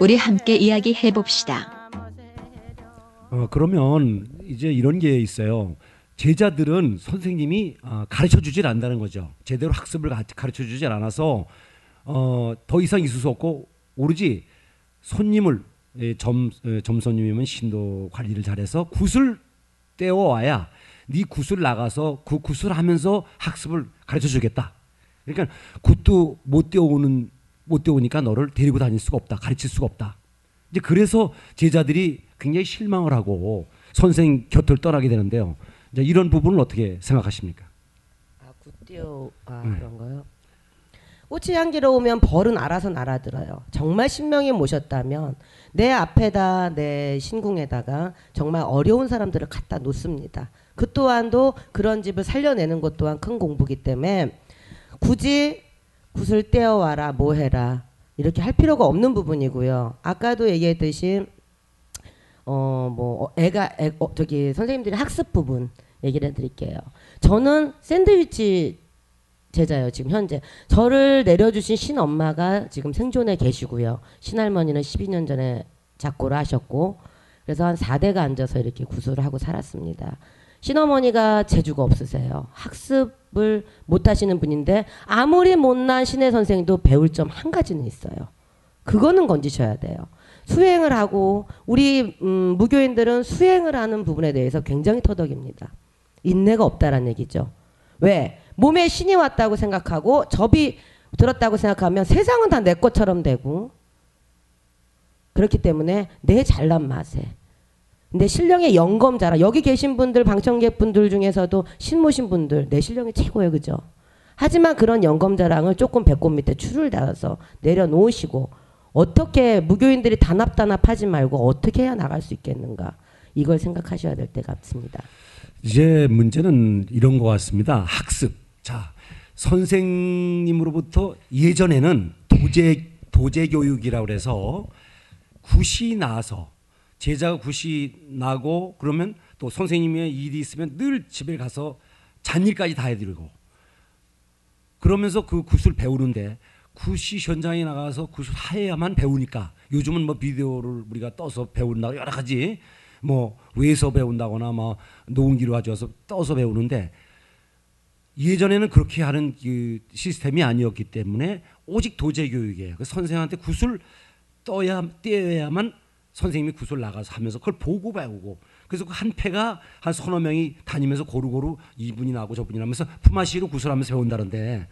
우리 함께 이야기해 봅시다. 어, 그러면 이제 이런 게 있어요. 제자들은 선생님이 어, 가르쳐 주질 않는다는 거죠. 제대로 학습을 가르쳐 주질 않아서 어, 더 이상 있을 수 없고 오로지 손님을 예, 점 예, 점손님이면 신도 관리를 잘해서 굿을 떼어와야 네 굿을 나가서 그 굿을 하면서 학습을 가르쳐 주겠다. 그러니까 굿도 못 떼어오는 못 떼오니까 너를 데리고 다닐 수가 없다. 가르칠 수가 없다. 이제 그래서 제자들이 굉장히 실망을 하고 선생 곁을 떠나게 되는데요. 이제 이런 부분을 어떻게 생각하십니까? 아, 굿띠오 아 네. 그런가요? 꽃이 향기로 오면 벌은 알아서 날아들어요. 정말 신명이 모셨다면 내 앞에다 내 신궁에다가 정말 어려운 사람들을 갖다 놓습니다. 그 또한도 그런 집을 살려내는 것 또한 큰 공부기 때문에 굳이 굿을 떼어와라 뭐 해라 이렇게 할 필요가 없는 부분이고요. 아까도 얘기했듯이 어 뭐 애가 애, 어, 저기 선생님들이 학습 부분 얘기를 해드릴게요. 저는 샌드위치 제자요 지금 현재 저를 내려주신 신엄마가 지금 생존에 계시고요. 신할머니는 12년 전에 작고를 하셨고 그래서 한 4대가 앉아서 이렇게 구술을 하고 살았습니다. 신어머니가 재주가 없으세요. 학습을 못 하시는 분인데 아무리 못난 신의 선생도 배울 점 한 가지는 있어요. 그거는 건지셔야 돼요. 수행을 하고 우리 음, 무교인들은 수행을 하는 부분에 대해서 굉장히 터덕입니다. 인내가 없다라는 얘기죠. 왜? 몸에 신이 왔다고 생각하고 접이 들었다고 생각하면 세상은 다 내 것처럼 되고 그렇기 때문에 내 잘난 맛에 근데 신령의 영검자라 여기 계신 분들 방청객 분들 중에서도 신모신 분들 내 신령이 최고예요 그죠 하지만 그런 영검자랑을 조금 배꼽 밑에 줄을 달아서 내려놓으시고 어떻게 무교인들이 단합단합하지 말고 어떻게 해야 나갈 수 있겠는가 이걸 생각하셔야 될 때 같습니다. 이제 문제는 이런 것 같습니다. 학습. 자, 선생님으로부터 예전에는 도제 도제 교육이라고 그래서 굿이 나서 제자가 굿이 나고 그러면 또 선생님의 일이 있으면 늘 집에 가서 잔일까지 다 해드리고 그러면서 그 굿을 배우는데 굿이 현장에 나가서 굿을 해야만 배우니까 요즘은 뭐 비디오를 우리가 떠서 배운다고 여러 가지 뭐 외서 배운다거나 뭐 노은기로 가져와서 떠서 배우는데 예전에는 그렇게 하는 그 시스템이 아니었기 때문에 오직 도제 교육이에요. 그 선생한테 굿을 떠야 떼야만 선생님이 굿을 나가서 하면서 그걸 보고 배우고 그래서 그 한 패가 한 서너 명이 다니면서 고루고루 이분이 나고 저분이 나면서 품앗이로 굿을 하면서 배운다는데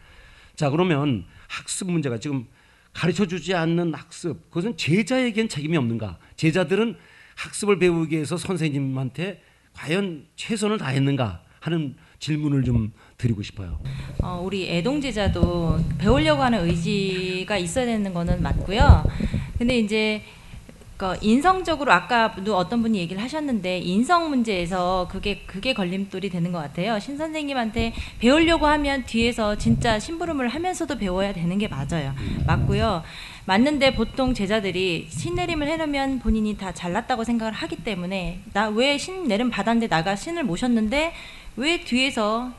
자 그러면 학습 문제가 지금 가르쳐 주지 않는 학습 그것은 제자에겐 책임이 없는가 제자들은 학습을 배우기 위해서 선생님한테 과연 최선을 다했는가 하는 질문을 좀 드리고 싶어요. 어, 우리 애동 제자도 배우려고 하는 의지가 있어야 되는 거는 맞고요. 근데 이제 그 인성적으로 아까도 어떤 분이 얘기를 하셨는데 인성 문제에서 그게 그게 걸림돌이 되는 것 같아요. 신 선생님한테 배우려고 하면 뒤에서 진짜 심부름을 하면서도 배워야 되는 게 맞아요. 맞고요. 맞는데 보통 제자들이 신내림을 해놓으면 본인이 다 잘났다고 생각을 하기 때문에 나 왜 신내림 받았는데 나가 신을 모셨는데 왜 뒤에서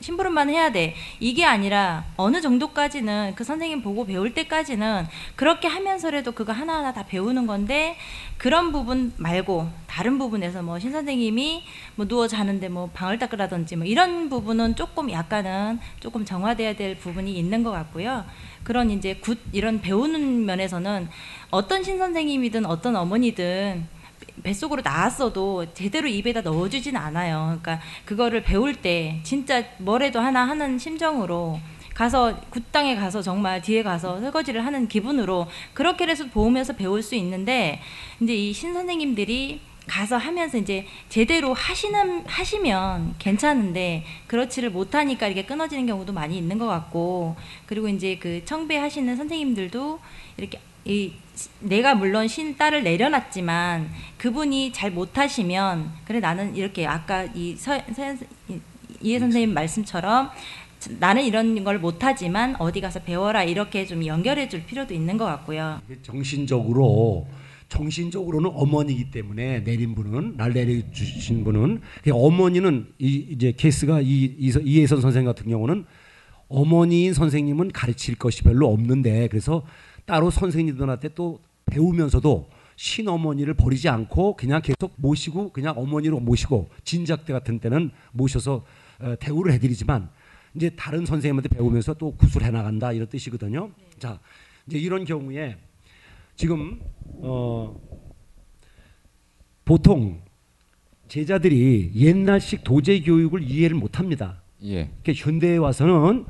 심부름만 해야 돼? 이게 아니라 어느 정도까지는 그 선생님 보고 배울 때까지는 그렇게 하면서라도 그거 하나하나 다 배우는 건데 그런 부분 말고 다른 부분에서 뭐 신 선생님이 뭐 누워 자는데 뭐 방을 닦으라든지 뭐 이런 부분은 조금 약간은 조금 정화돼야 될 부분이 있는 것 같고요. 그런 이제 굿 이런 배우는 면에서는 어떤 신 선생님이든 어떤 어머니든 뱃속으로 나왔어도 제대로 입에다 넣어주진 않아요. 그러니까 그거를 배울 때 진짜 뭐래도 하나 하는 심정으로 가서 굿당에 가서 정말 뒤에 가서 설거지를 하는 기분으로 그렇게 해서 보면서 배울 수 있는데 이제 이 신 선생님들이 가서 하면서 이제 제대로 하시는 하시면 괜찮은데 그렇지를 못하니까 이게 끊어지는 경우도 많이 있는 것 같고 그리고 이제 그 청배하시는 선생님들도 이렇게 이 내가 물론 신 딸을 내려놨지만 그분이 잘 못하시면 그래 나는 이렇게 아까 이 서, 서, 이- 이해 선생님 말씀처럼 나는 이런 걸 못하지만 어디 가서 배워라 이렇게 좀 연결해 줄 필요도 있는 것 같고요. 정신적으로 정신적으로는 어머니이기 때문에 내린 분은 날 내려주신 분은 그 어머니는 이, 이제 케이스가 이, 이, 이혜선 선생 같은 경우는 어머니인 선생님은 가르칠 것이 별로 없는데 그래서 따로 선생님들한테 또 배우면서도 신어머니를 버리지 않고 그냥 계속 모시고 그냥 어머니로 모시고 진작 때 같은 때는 모셔서 어, 대우를 해드리지만 이제 다른 선생님한테 배우면서 또 구술해 나간다 이런 뜻이거든요. 자 이제 이런 경우에 지금 어 보통 제자들이 옛날식 도제 교육을 이해를 못합니다. 예. 그러니까 현대에 와서는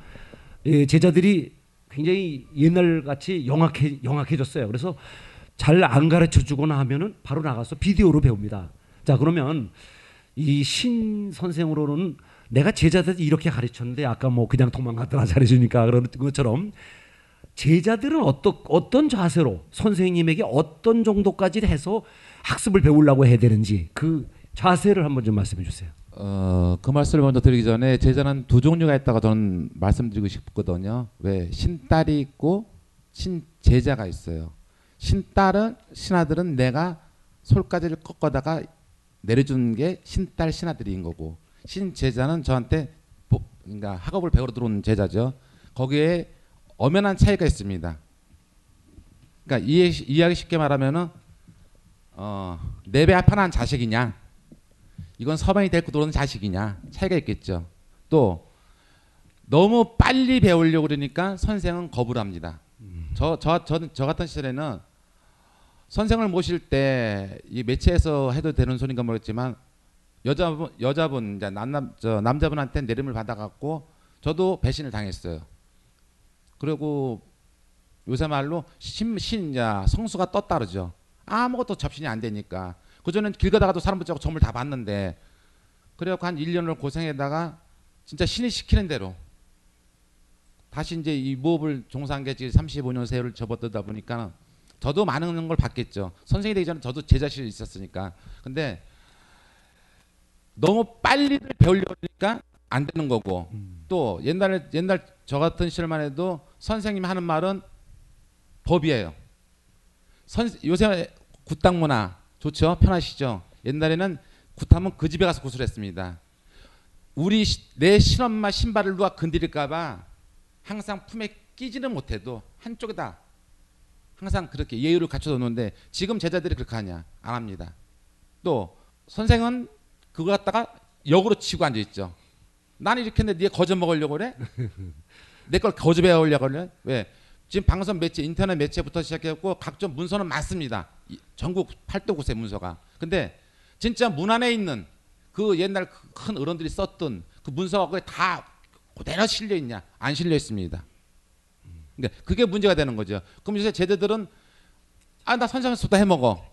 예, 제자들이 굉장히 옛날 같이 영악해 영악해졌어요. 그래서 잘 안 가르쳐 주거나 하면은 바로 나가서 비디오로 배웁니다. 자 그러면 이 신 선생으로는 내가 제자들 이렇게 가르쳤는데 아까 뭐 그냥 도망갔다가 잘해주니까 그런 것처럼 제자들은 어떤 어떤 자세로 선생님에게 어떤 정도까지 해서 학습을 배우려고 해야 되는지 그 자세를 한번 좀 말씀해 주세요. 어, 그 말씀을 먼저 드리기 전에 제자는 두 종류가 있다고 저는 말씀드리고 싶거든요. 왜 신딸이 있고 신제자가 있어요. 신딸은 신아들은 내가 솔가지를 꺾어다가 내려준 게 신딸 신아들인 거고 신제자는 저한테 보- 그러니까 학업을 배우러 들어온 제자죠. 거기에 엄연한 차이가 있습니다. 그러니까 이해 이해하기 쉽게 말하면은 어, 내배 앞판한 자식이냐 이건 서방이 데리고 들어오는 자식이냐 차이가 있겠죠. 또 너무 빨리 배우려고 그러니까 선생은 거부를 합니다. 저 저 저 저 같은 시절에는 선생을 모실 때 이 매체에서 해도 되는 소리인가 모르겠지만 여자분 여자분 이제 남남 저 남자분한테 내림을 받아갖고 저도 배신을 당했어요. 그리고 요새 말로 신신자 성수가 떴다 그러죠. 아무것도 접신이 안 되니까 그전엔 길 가다가도 사람 붙잡고 점을 다 봤는데 그래갖고 한 1년을 고생하다가 진짜 신이 시키는 대로 다시 이제 이 무업을 종사한 게 지금 35년 세월을 접어들다 보니까 저도 많은 걸 봤겠죠. 선생이 되기 전에 저도 제자실 있었으니까. 근데 너무 빨리 배우려니까 안 되는 거고 또 옛날에 옛날 저 같은 시절만 해도 선생님 하는 말은 법이에요. 선 요새 굿당 문화 좋죠? 편하시죠? 옛날에는 굿하면 그 집에 가서 구슬했습니다. 우리 시- 내 신엄마 신발을 누가 건드릴까봐 항상 품에 끼지는 못해도 한쪽에다 항상 그렇게 예의를 갖춰 놓는데 지금 제자들이 그렇게 하냐 안 합니다. 또 선생은 그거 갖다가 역으로 치고 앉아 있죠. 나는 이렇게 했는데 네가 거저 먹으려고 그래? 내 걸 거저 배우려고 그래? 왜? 지금 방송 매체, 인터넷 매체부터 시작해갖고 각종 문서는 많습니다. 이- 전국 8도 9세 문서가. 근데 진짜 문 안에 있는 그 옛날 그큰 어른들이 썼던 그 문서가 거기 다 그대로 실려 있냐? 안 실려 있습니다. 그러니까 그게 문제가 되는 거죠. 그럼 요새 제자들은 아 나 선생님 수다 해 먹어.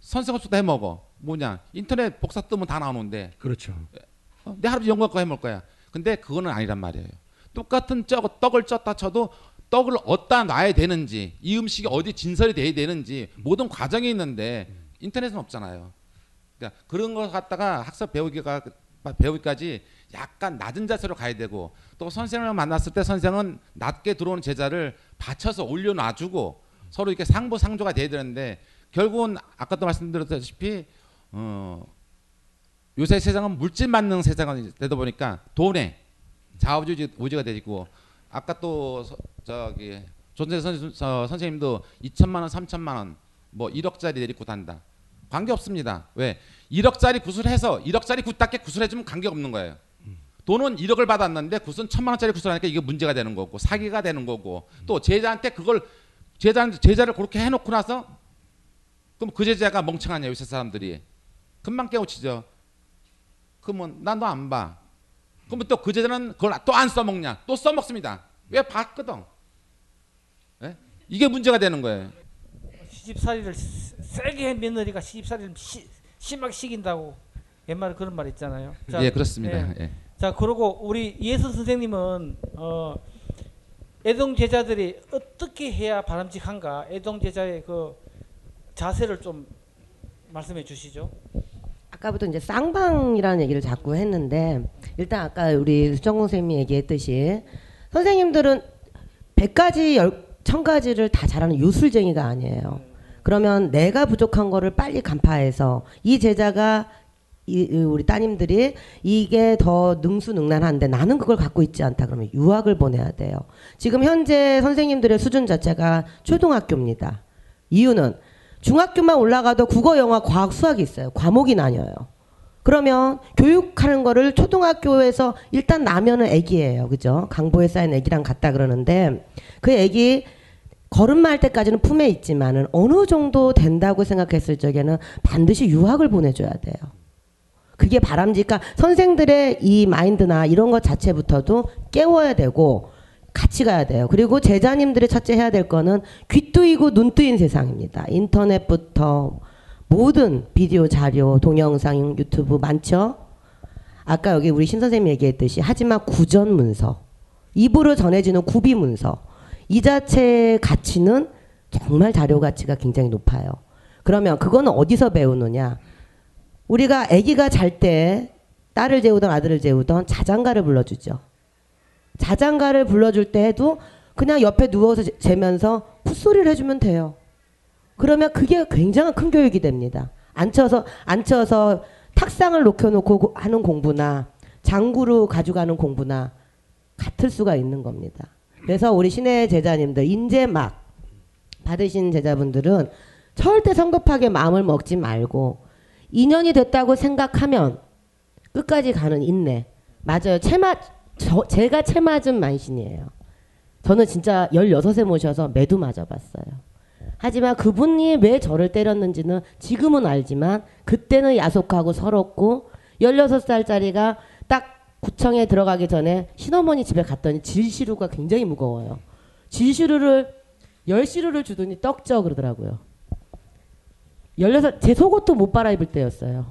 선생님 수다 해 먹어. 뭐냐? 인터넷 복사 뜨면 다 나오는데 그렇죠. 어, 내 하루 연구할 거 해 먹을 거야. 근데 그거는 아니란 말이에요. 똑같은 쪄, 떡을 쪘다 쳐도 떡을 어디다 놔야 되는지 이 음식이 어디 진설이 돼야 되는지 모든 과정이 있는데 인터넷은 없잖아요. 그러니까 그런 걸 갖다가 학습 배우기가 배우기까지 약간 낮은 자세로 가야 되고 또 선생님을 만났을 때 선생은 낮게 들어오는 제자를 받쳐서 올려놔주고 서로 이렇게 상부 상조가 돼야 되는데 결국은 아까도 말씀드렸다시피 어, 요새 세상은 물질 만능 세상이 되다 보니까 돈에 자우지 우지가 되고 아까 또 서- 저기 존재 선, 서- 선생님도 2천만 원, 3천만 원, 뭐 1억짜리 내리고 단다. 관계 없습니다. 왜? 1억짜리 구슬해서 1억짜리 굿답게 구슬해주면 관계 없는 거예요. 돈은 1억을 받았는데 굿은 천만 원짜리 구슬하니까 이게 문제가 되는 거고 사기가 되는 거고 또 제자한테 그걸 제자 제자를 그렇게 해놓고 나서 그럼 그 제자가 멍청하냐 요새 사람들이 금방 깨우치죠. 그러면 난 너 안 봐. 그러면 또 그 제자는 그걸 또 안 써먹냐? 또 써먹습니다. 왜 봤거든? 예? 이게 문제가 되는 거예요. 시집살이를 세- 세게 한 며느리가 시집살이를 시, 심하게 시킨다고 옛말에 그런 말 있잖아요. 예, 그렇습니다. 예. 예. 자 그리고 우리 예수 선생님은 어, 애동 제자들이 어떻게 해야 바람직한가 애동 제자의 그 자세를 좀 말씀해 주시죠. 아까부터 이제 쌍방이라는 얘기를 자꾸 했는데 일단 아까 우리 수정공 선생님이 얘기했듯이 선생님들은 100가지 열, 1000가지를 다 잘하는 요술쟁이가 아니에요. 그러면 내가 부족한 거를 빨리 간파해서 이 제자가 이, 이 우리 따님들이 이게 더 능수능란한데 나는 그걸 갖고 있지 않다 그러면 유학을 보내야 돼요. 지금 현재 선생님들의 수준 자체가 초등학교입니다. 이유는 중학교만 올라가도 국어, 영어, 과학, 수학이 있어요. 과목이 나뉘어요. 그러면 교육하는 거를 초등학교에서 일단 나면은 애기예요. 그죠? 강보에 쌓인 애기랑 같다 그러는데 그 애기 걸음마 할 때까지는 품에 있지만은 어느 정도 된다고 생각했을 적에는 반드시 유학을 보내줘야 돼요. 그게 바람직한 선생들의 이 마인드나 이런 것 자체부터도 깨워야 되고 같이 가야 돼요. 그리고 제자님들이 첫째 해야 될 거는 귀 뚜이고 눈 뚜인 세상입니다. 인터넷부터 모든 비디오 자료, 동영상, 유튜브 많죠? 아까 여기 우리 신 선생님이 얘기했듯이 하지만 구전 문서, 입으로 전해지는 구비 문서, 이 자체의 가치는 정말 자료 가치가 굉장히 높아요. 그러면 그거는 어디서 배우느냐? 우리가 아기가 잘 때 딸을 재우던 아들을 재우던 자장가를 불러주죠. 자장가를 불러줄 때에도 그냥 옆에 누워서 재- 재면서 풋소리를 해주면 돼요. 그러면 그게 굉장한 큰 교육이 됩니다. 앉혀서 앉혀서 탁상을 놓여놓고 고- 하는 공부나 장구로 가져가는 공부나 같을 수가 있는 겁니다. 그래서 우리 신의 제자님들 인제 막 받으신 제자분들은 절대 성급하게 마음을 먹지 말고 인연이 됐다고 생각하면 끝까지 가는 인내. 맞아요. 채맞 저 제가 채 맞은 만신이에요. 저는 진짜 16에 모셔서 매도 맞아봤어요. 하지만 그분이 왜 저를 때렸는지는 지금은 알지만 그때는 야속하고 서럽고 16살짜리가 딱 구청에 들어가기 전에 신어머니 집에 갔더니 질시루가 굉장히 무거워요. 질시루를 열시루를 주더니 떡져 그러더라고요. 16, 제 속옷도 못 빨아입을 때였어요.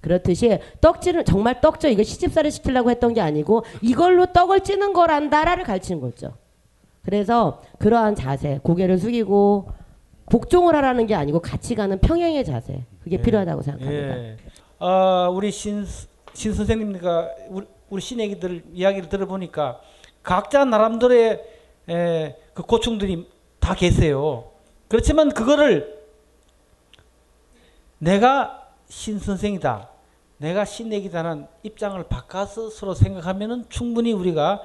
그렇듯이 떡지는 정말 떡져 이거 시집살이 시키려고 했던 게 아니고 이걸로 떡을 찌는 거란다라를 가르치는 거죠. 그래서 그러한 자세, 고개를 숙이고 복종을 하라는 게 아니고 같이 가는 평행의 자세 그게 필요하다고 생각합니다. 예. 아, 우리 신, 신 선생님과 우리 우리 신애기들 이야기를 들어보니까 각자 나름대로의 에, 그 고충들이 다 계세요. 그렇지만 그거를 내가 신 선생이다. 내가 신내기다는 입장을 바꿔서 서로 생각하면은 충분히 우리가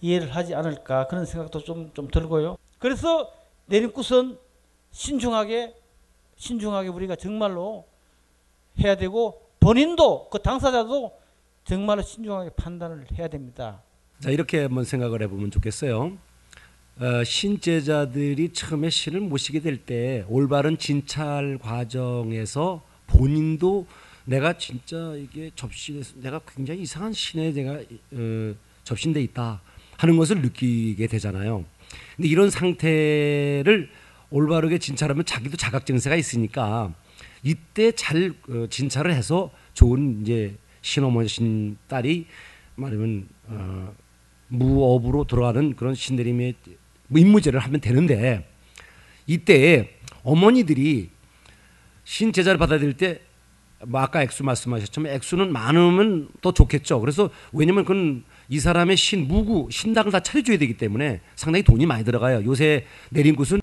이해를 하지 않을까 그런 생각도 좀, 좀 들고요. 그래서 내림굿은 신중하게 신중하게 우리가 정말로 해야 되고 본인도 그 당사자도 정말로 신중하게 판단을 해야 됩니다. 자 이렇게 한번 생각을 해보면 좋겠어요. 어, 신제자들이 처음에 신을 모시게 될 때 올바른 진찰 과정에서 본인도 내가 진짜 이게 접신에서 내가 굉장히 이상한 신에 내가 어, 접신돼 있다 하는 것을 느끼게 되잖아요. 근데 이런 상태를 올바르게 진찰하면 자기도 자각 증세가 있으니까 이때 잘 어, 진찰을 해서 좋은 이제 신어머니 신딸이 말하면 어, 무업으로 들어가는 그런 신내림의 뭐 임무제를 하면 되는데 이때 어머니들이 신제자를 받아들일 때 뭐 아까 액수 말씀하셨지만 액수는 많으면 더 좋겠죠. 그래서 왜냐면 그건 이 사람의 신 무구 신당을 다 차려줘야 되기 때문에 상당히 돈이 많이 들어가요. 요새 내린 곳은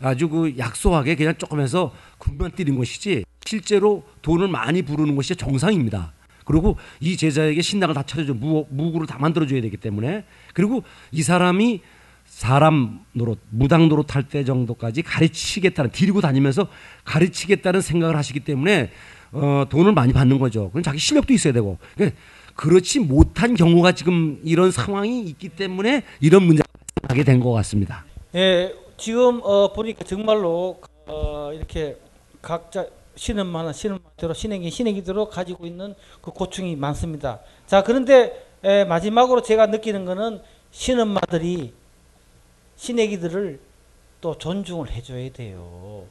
아주 그 약소하게 그냥 조금 해서 금방 뛰는 것이지 실제로 돈을 많이 부르는 것이 정상입니다. 그리고 이 제자에게 신당을 다 차려줘 무, 무구를 다 만들어줘야 되기 때문에 그리고 이 사람이 사람 노릇 무당 노릇 할 때 정도까지 가르치겠다는 데리고 다니면서 가르치겠다는 생각을 하시기 때문에 어, 돈을 많이 받는 거죠. 그럼 자기 실력도 있어야 되고 그러니까 그렇지 못한 경우가 지금 이런 상황이 있기 때문에 이런 문제가 발생하게 된 것 같습니다. 예, 지금 어, 보니까 정말로 어, 이렇게 각자 신음만한 신음대로 신에기 신에기대로 가지고 있는 그 고충이 많습니다. 자 그런데 에, 마지막으로 제가 느끼는 거는 신엄마들이 신애기들을 또 존중을 해줘야 돼요.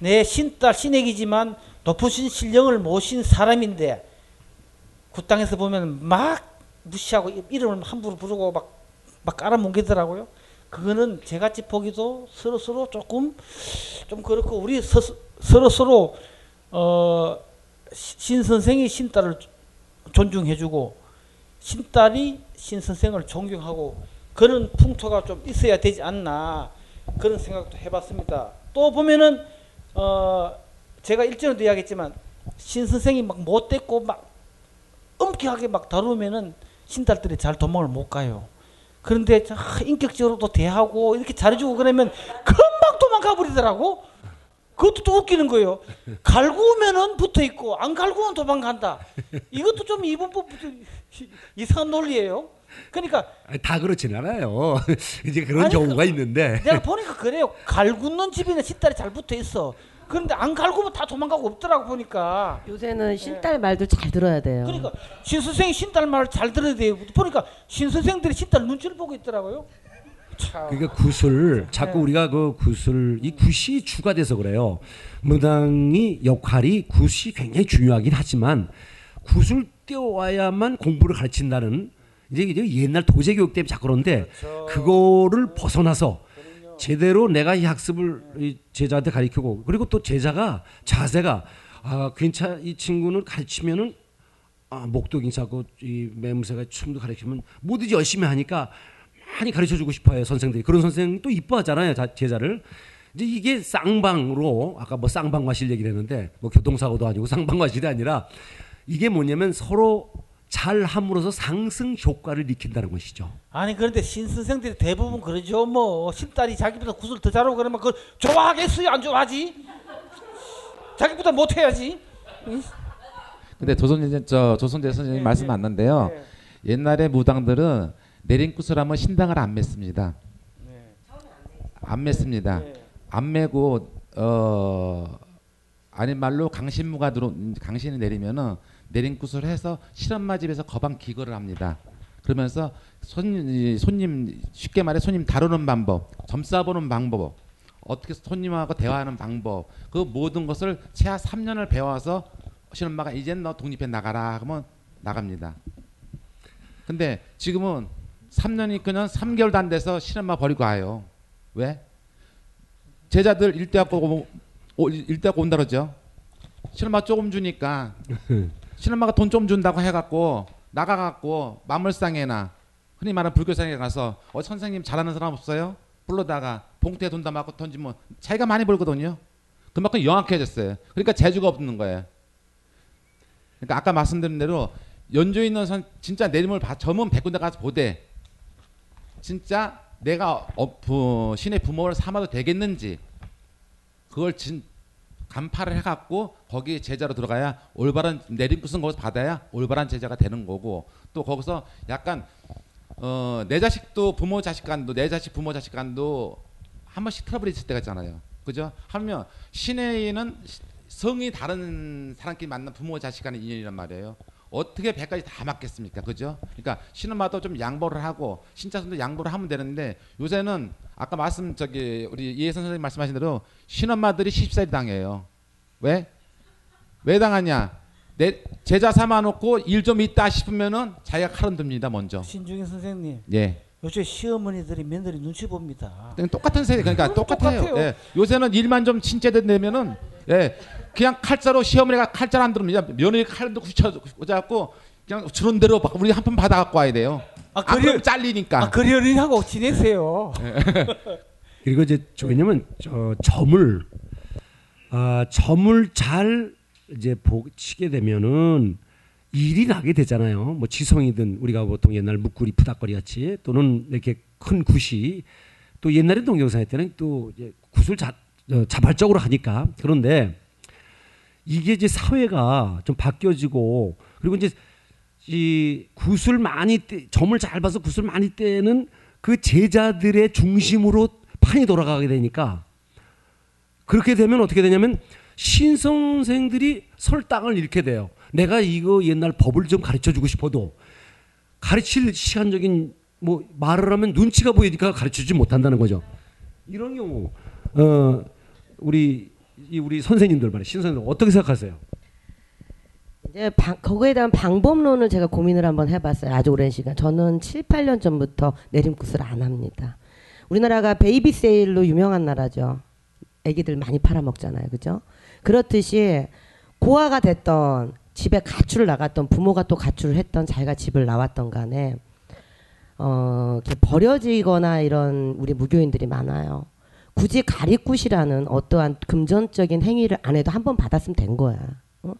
내 신딸 신애기지만 높으신 신령을 모신 사람인데 그 땅에서 보면 막 무시하고 이름을 함부로 부르고 막, 막 깔아뭉개더라고요. 그거는 제같이 보기도 서로 서로 조금 좀 그렇고 우리 서, 서로 서로 어, 신 선생이 신 딸을 존중해주고 신 딸이 신 선생을 존경하고 그런 풍토가 좀 있어야 되지 않나 그런 생각도 해봤습니다. 또 보면은 어 제가 일전에도 이야기했지만 신 선생이 막 못됐고 막 엄격하게 막 다루면은 신딸들이 잘 도망을 못 가요. 그런데 인격적으로도 대하고 이렇게 잘해주고 그러면 금방 도망가 버리더라고. 그것도 또 웃기는 거예요. 갈구면은 붙어 있고 안 갈구면 도망간다. 이것도 좀 이분법 이상한 논리예요. 그러니까 다 그렇진 않아요. 이제 그런 아니, 경우가 그, 있는데 내가 보니까 그래요. 갈구는 집에는 신딸이 잘 붙어 있어. 그런데 안 갈구면 다 도망가고 없더라고 보니까. 요새는 신딸 말도 잘 들어야 돼요. 그러니까 신 선생이 신딸 말을 잘 들어야 돼요. 보니까 신 선생들이 신딸 눈치를 보고 있더라고요. 참. 그러니까 굿을 자꾸 네. 우리가 그 굿을 이 굿이 주가 돼서 그래요. 무당이 역할이 굿이 굉장히 중요하긴 하지만 굿을 띄워와야만 공부를 가르친다는 이제 옛날 도제 교육 때문에 자꾸 그런데 그거를 벗어나서 제대로 내가 이 학습을 이 제자한테 가르치고 그리고 또 제자가 자세가 아 괜찮 이 친구는 가르치면은 아 목도 괜찮고 이 매무새가 춤도 가르치면 뭐든지 열심히 하니까 많이 가르쳐 주고 싶어요 선생들이. 그런 선생 또 이뻐하잖아요 자- 제자를. 이제 이게 쌍방으로 아까 뭐 쌍방과실 얘기를 했는데 뭐 교통사고도 아니고 쌍방과실이 아니라 이게 뭐냐면 서로 잘 함으로써 상승 효과를 익힌다는 것이죠. 아니 그런데 신 선생들이 대부분 그러죠. 뭐 신딸이 자기보다 구슬 더 잘하고 그러면 그걸 좋아하겠어요? 안 좋아하지? 자기보다 못해야지. 근데 조선 저 조선대 선생님 말씀 맞는데요. 옛날에 무당들은 내린굿을 하면 신당을 안 맺습니다. 안 맺습니다. 안 메고 어 아닌 말로 강신무가 들어 강신이 내리면은 내린굿을 해서 실엄마 집에서 거방 기거를 합니다. 그러면서 손님 이 손님 쉽게 말해 손님 다루는 방법, 점 쏴보는 방법, 어떻게 손님하고 대화하는 방법, 그 모든 것을 최하 3년을 배워서 신엄마가 이젠 너 독립해 나가라 하면 나갑니다. 근데 지금은 3년이 그냥 3개월도 안 돼서 신엄마 버리고 가요. 왜? 제자들 일대학고 오- 일대학고 온다 그러죠. 신엄마 조금 주니까 신엄마가 돈 좀 준다고 해갖고 나가갖고 만물상에나 흔히 말하는 불교상에 가서 어 선생님 잘하는 사람 없어요? 불러다가 봉투에 돈 담아갖고 던지면 자기가 많이 벌거든요. 그만큼 영악해졌어요. 그러니까 재주가 없는 거예요. 그러니까 아까 말씀드린 대로 연주에 있는 선 진짜 내림을 봐 점은 백군데 가서 보되 진짜 내가 어, 부, 신의 부모를 삼아도 되겠는지 그걸 진 간파를 해갖고 거기 제자로 들어가야 올바른 내림굿은 거기서 받아야 올바른 제자가 되는 거고 또 거기서 약간 어, 내 자식도 부모 자식 간도 내 자식 부모 자식 간도 한 번씩 트러블이 있을 때가 있잖아요. 그죠? 하면 신의는 성이 다른 사람끼리 만난 부모 자식 간의 인연이란 말이에요. 어떻게 배까지 다 맞겠습니까? 그죠? 그러니까 신엄마도 좀 양보를 하고 신자손도 양보를 하면 되는데 요새는 아까 말씀 저기 우리 이혜선 선생님 말씀하신 대로 신엄마들이 십살이 당해요. 왜? 왜 당하냐? 내 제자 삼아 놓고 일 좀 있다 싶으면은 자기가 칼은 듭니다 먼저. 신중현 선생님. 예. 요새 시어머니들이 며느리 눈치 봅니다. 똑같은 세대 그러니까 똑같아요. 똑같아요. 예. 요새는 일만 좀 친제되면은 예 그냥 칼자로 시어머니가 칼자 안 들으면 그냥 며느리 칼도 붙여 꽂아갖고 그냥 주는 대로 막 우리 한 푼 받아 갖고 와야 돼요. 아, 그리- 그럼 잘리니까. 아, 그리어린하고 지내세요. 그리고 이제 저 왜냐면 저 점을 아 점을 잘 이제 보 치게 되면은 일이 나게 되잖아요. 뭐 지성이든 우리가 보통 옛날 묵구리 푸닥거리 같이 또는 이렇게 큰 굿이 또 옛날에 동경사회 때는 또 이제 굿을 자, 어, 자발적으로 하니까 그런데 이게 이제 사회가 좀 바뀌어지고 그리고 이제 이 굿을 많이 떼, 점을 잘 봐서 굿을 많이 떼는 그 제자들의 중심으로 판이 돌아가게 되니까 그렇게 되면 어떻게 되냐면 신선생들이 설당을 잃게 돼요. 내가 이거 옛날 법을 좀 가르쳐 주고 싶어도 가르칠 시간적인 뭐 말을 하면 눈치가 보이니까 가르쳐 주지 못한다는 거죠. 이런 경우 어 우리 이 우리 선생님들 말이에요. 신선생님 어떻게 생각하세요? 이제 방, 거기에 대한 방법론을 제가 고민을 한번 해봤어요. 아주 오랜 시간. 저는 7, 8년 전부터 내림굿을 안 합니다. 우리나라가 baby sale로 유명한 나라죠. 애기들 많이 팔아먹잖아요. 그죠? 그렇듯이 고아가 됐던 집에 가출을 나갔던 부모가 또 가출을 했던 자기가 집을 나왔던 간에 어, 이렇게 버려지거나 이런 우리 무교인들이 많아요. 굳이 가리굿이라는 어떠한 금전적인 행위를 안 해도 한 번 받았으면 된 거야. 어?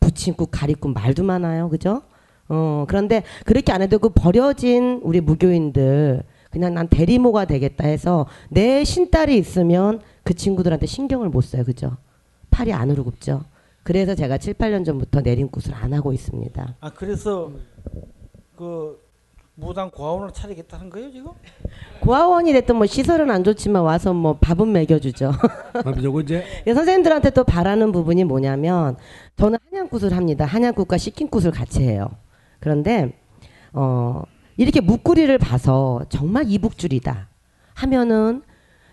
부침굿, 가리굿 말도 많아요. 그죠? 어, 그런데 그렇게 안 해도 그 버려진 우리 무교인들 그냥 난 대리모가 되겠다 해서 내 신딸이 있으면 그 친구들한테 신경을 못 써요. 그죠? 팔이 안으로 굽죠. 그래서 제가 7, 8년 전부터 내림굿을 안 하고 있습니다. 아 그래서 그 무당 고아원을 차리겠다는 거예요 지금? 고아원이 됐든 뭐 시설은 안 좋지만 와서 뭐 밥은 먹여주죠. 아, 저거 이제 예, 선생님들한테 또 바라는 부분이 뭐냐면 저는 한양굿을 합니다. 한양굿과 식킨굿을 같이 해요. 그런데 어 이렇게 묵구리를 봐서 정말 이북줄이다 하면은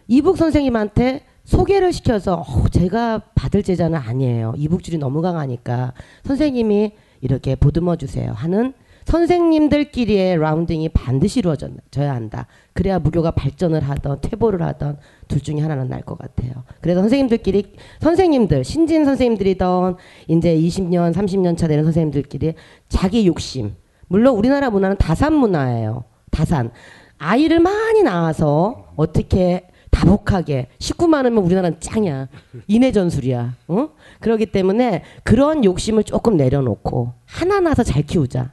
이북 선생님한테 소개를 시켜서 어, 제가 받을 제자는 아니에요. 이북줄이 너무 강하니까 선생님이 이렇게 보듬어 주세요 하는 선생님들끼리의 라운딩이 반드시 이루어져야 한다. 그래야 무교가 발전을 하던 퇴보를 하던 둘 중에 하나는 날 것 같아요. 그래서 선생님들끼리 선생님들 신진 선생님들이던 이제 20년 30년 차 되는 선생님들끼리 자기 욕심 물론 우리나라 문화는 다산 문화예요. 다산 아이를 많이 낳아서 어떻게 다복하게 식구 많으면 우리나라는 짱이야. 인해 전술이야. 어? 그렇기 때문에 그런 욕심을 조금 내려놓고 하나 낳아서 잘 키우자.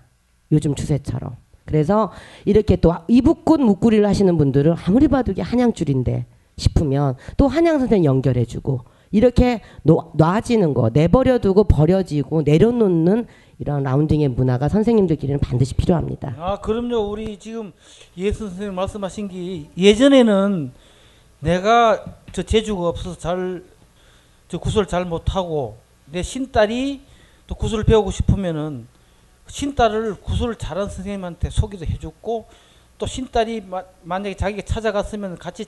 요즘 추세처럼. 그래서 이렇게 또 이북꽃 묵구리를 하시는 분들은 아무리 봐도 이게 한양줄인데 싶으면 또 한양 선생 연결해주고 이렇게 놓, 놔지는 거 내버려두고 버려지고 내려놓는 이런 라운딩의 문화가 선생님들끼리는 반드시 필요합니다. 아 그럼요 우리 지금 예수 선생님 말씀하신 게 예전에는 내가 저 재주가 없어서 잘 저 구슬 잘 못하고 내 신딸이 또 구슬을 배우고 싶으면은 신딸을 구슬 잘하는 선생님한테 소개도 해줬고 또 신딸이 마, 만약에 자기가 찾아갔으면 같이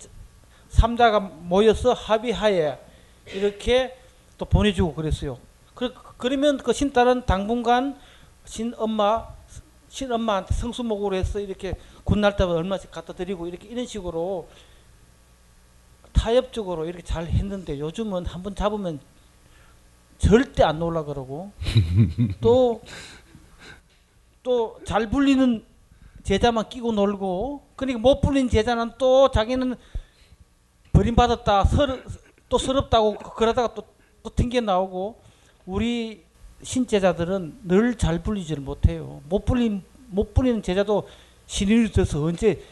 삼자가 모여서 합의하에 이렇게 또 보내주고 그랬어요. 그, 그러면 그 신딸은 당분간 신엄마 신엄마한테 성수목으로 해서 이렇게 군날 때마다 얼마씩 갖다 드리고 이렇게 이런 식으로 타협적으로 이렇게 잘 했는데 요즘은 한번 잡으면 절대 안 놀라 그러고 또 또 잘 불리는 제자만 끼고 놀고 그러니까 못 불린 제자는 또 자기는 버림받았다 서, 또 서럽다고 그러다가 또, 또 튕겨 나오고 우리 신제자들은 늘 잘 불리지를 못해요. 못 불린 못 불리는 제자도 신인이 돼서 언제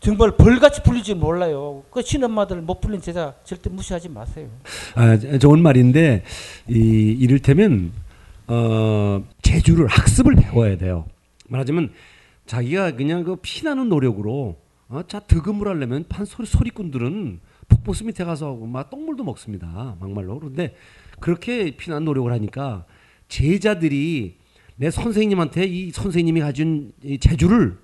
정말 벌같이 불리지 몰라요. 그 신엄마들 못 불린 제자 절대 무시하지 마세요. 아, 좋은 말인데 이 이를테면 어, 제주를 학습을 배워야 돼요. 말하자면 자기가 그냥 그 피나는 노력으로 어, 자 득음을 하려면 판 소리 소리꾼들은 폭포수 밑에 가서 하고 막 똥물도 먹습니다. 막말로. 그런데 그렇게 피나는 노력을 하니까 제자들이 내 선생님한테 이 선생님이 가진 이 재주를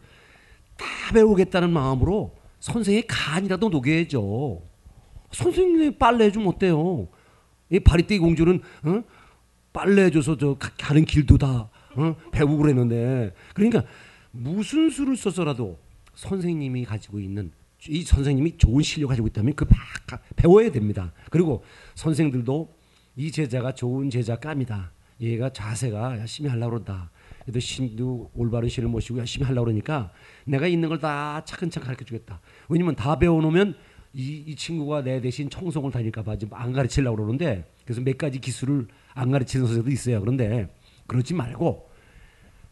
다 배우겠다는 마음으로 선생의 간이라도 녹여야죠. 선생님이 빨래 해주면 어때요? 이 바리떼기 공주는 어? 빨래 해줘서 저 가- 가는 길도 다 어? 배우고 그랬는데 그러니까 무슨 수를 써서라도 선생님이 가지고 있는 이 선생님이 좋은 실력 가지고 있다면 그막 배워야 됩니다. 그리고 선생들도 이 제자가 좋은 제자감이다. 얘가 자세가 열심히 하려고 그런다. 그래도 신도 올바른 신을 모시고 열심히 하려고 그러니까 내가 있는 걸 다 차근차근 가르쳐 주겠다. 왜냐면 다 배워놓으면 이, 이 친구가 내 대신 청송을 다닐까 봐 지금 안 가르치려고 그러는데 그래서 몇 가지 기술을 안 가르치는 선생도 있어요. 그런데 그러지 말고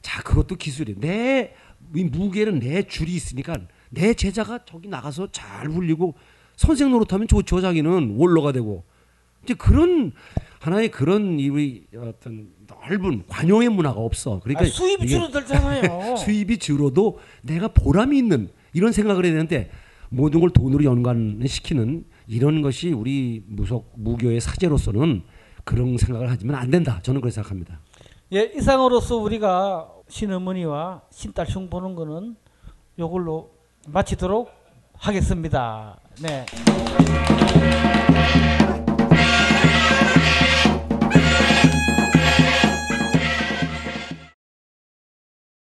자 그것도 기술이 내이 무게는 내 줄이 있으니까 내 제자가 저기 나가서 잘 불리고 선생 노릇하면 좋죠 자기는 원로가 되고 이제 그런 하나의 그런 이 어떤 넓은 관용의 문화가 없어. 그러니까 아, 수입이 줄어들잖아요. 수입이 줄어도 내가 보람이 있는 이런 생각을 해야 되는데 모든 걸 돈으로 연관시키는 이런 것이 우리 무속 무교의 사제로서는 그런 생각을 하지면 안 된다. 저는 그렇게 생각합니다. 예, 이상으로서 우리가 신어머니와 신딸 흉 보는 거는 요걸로 마치도록 하겠습니다. 네.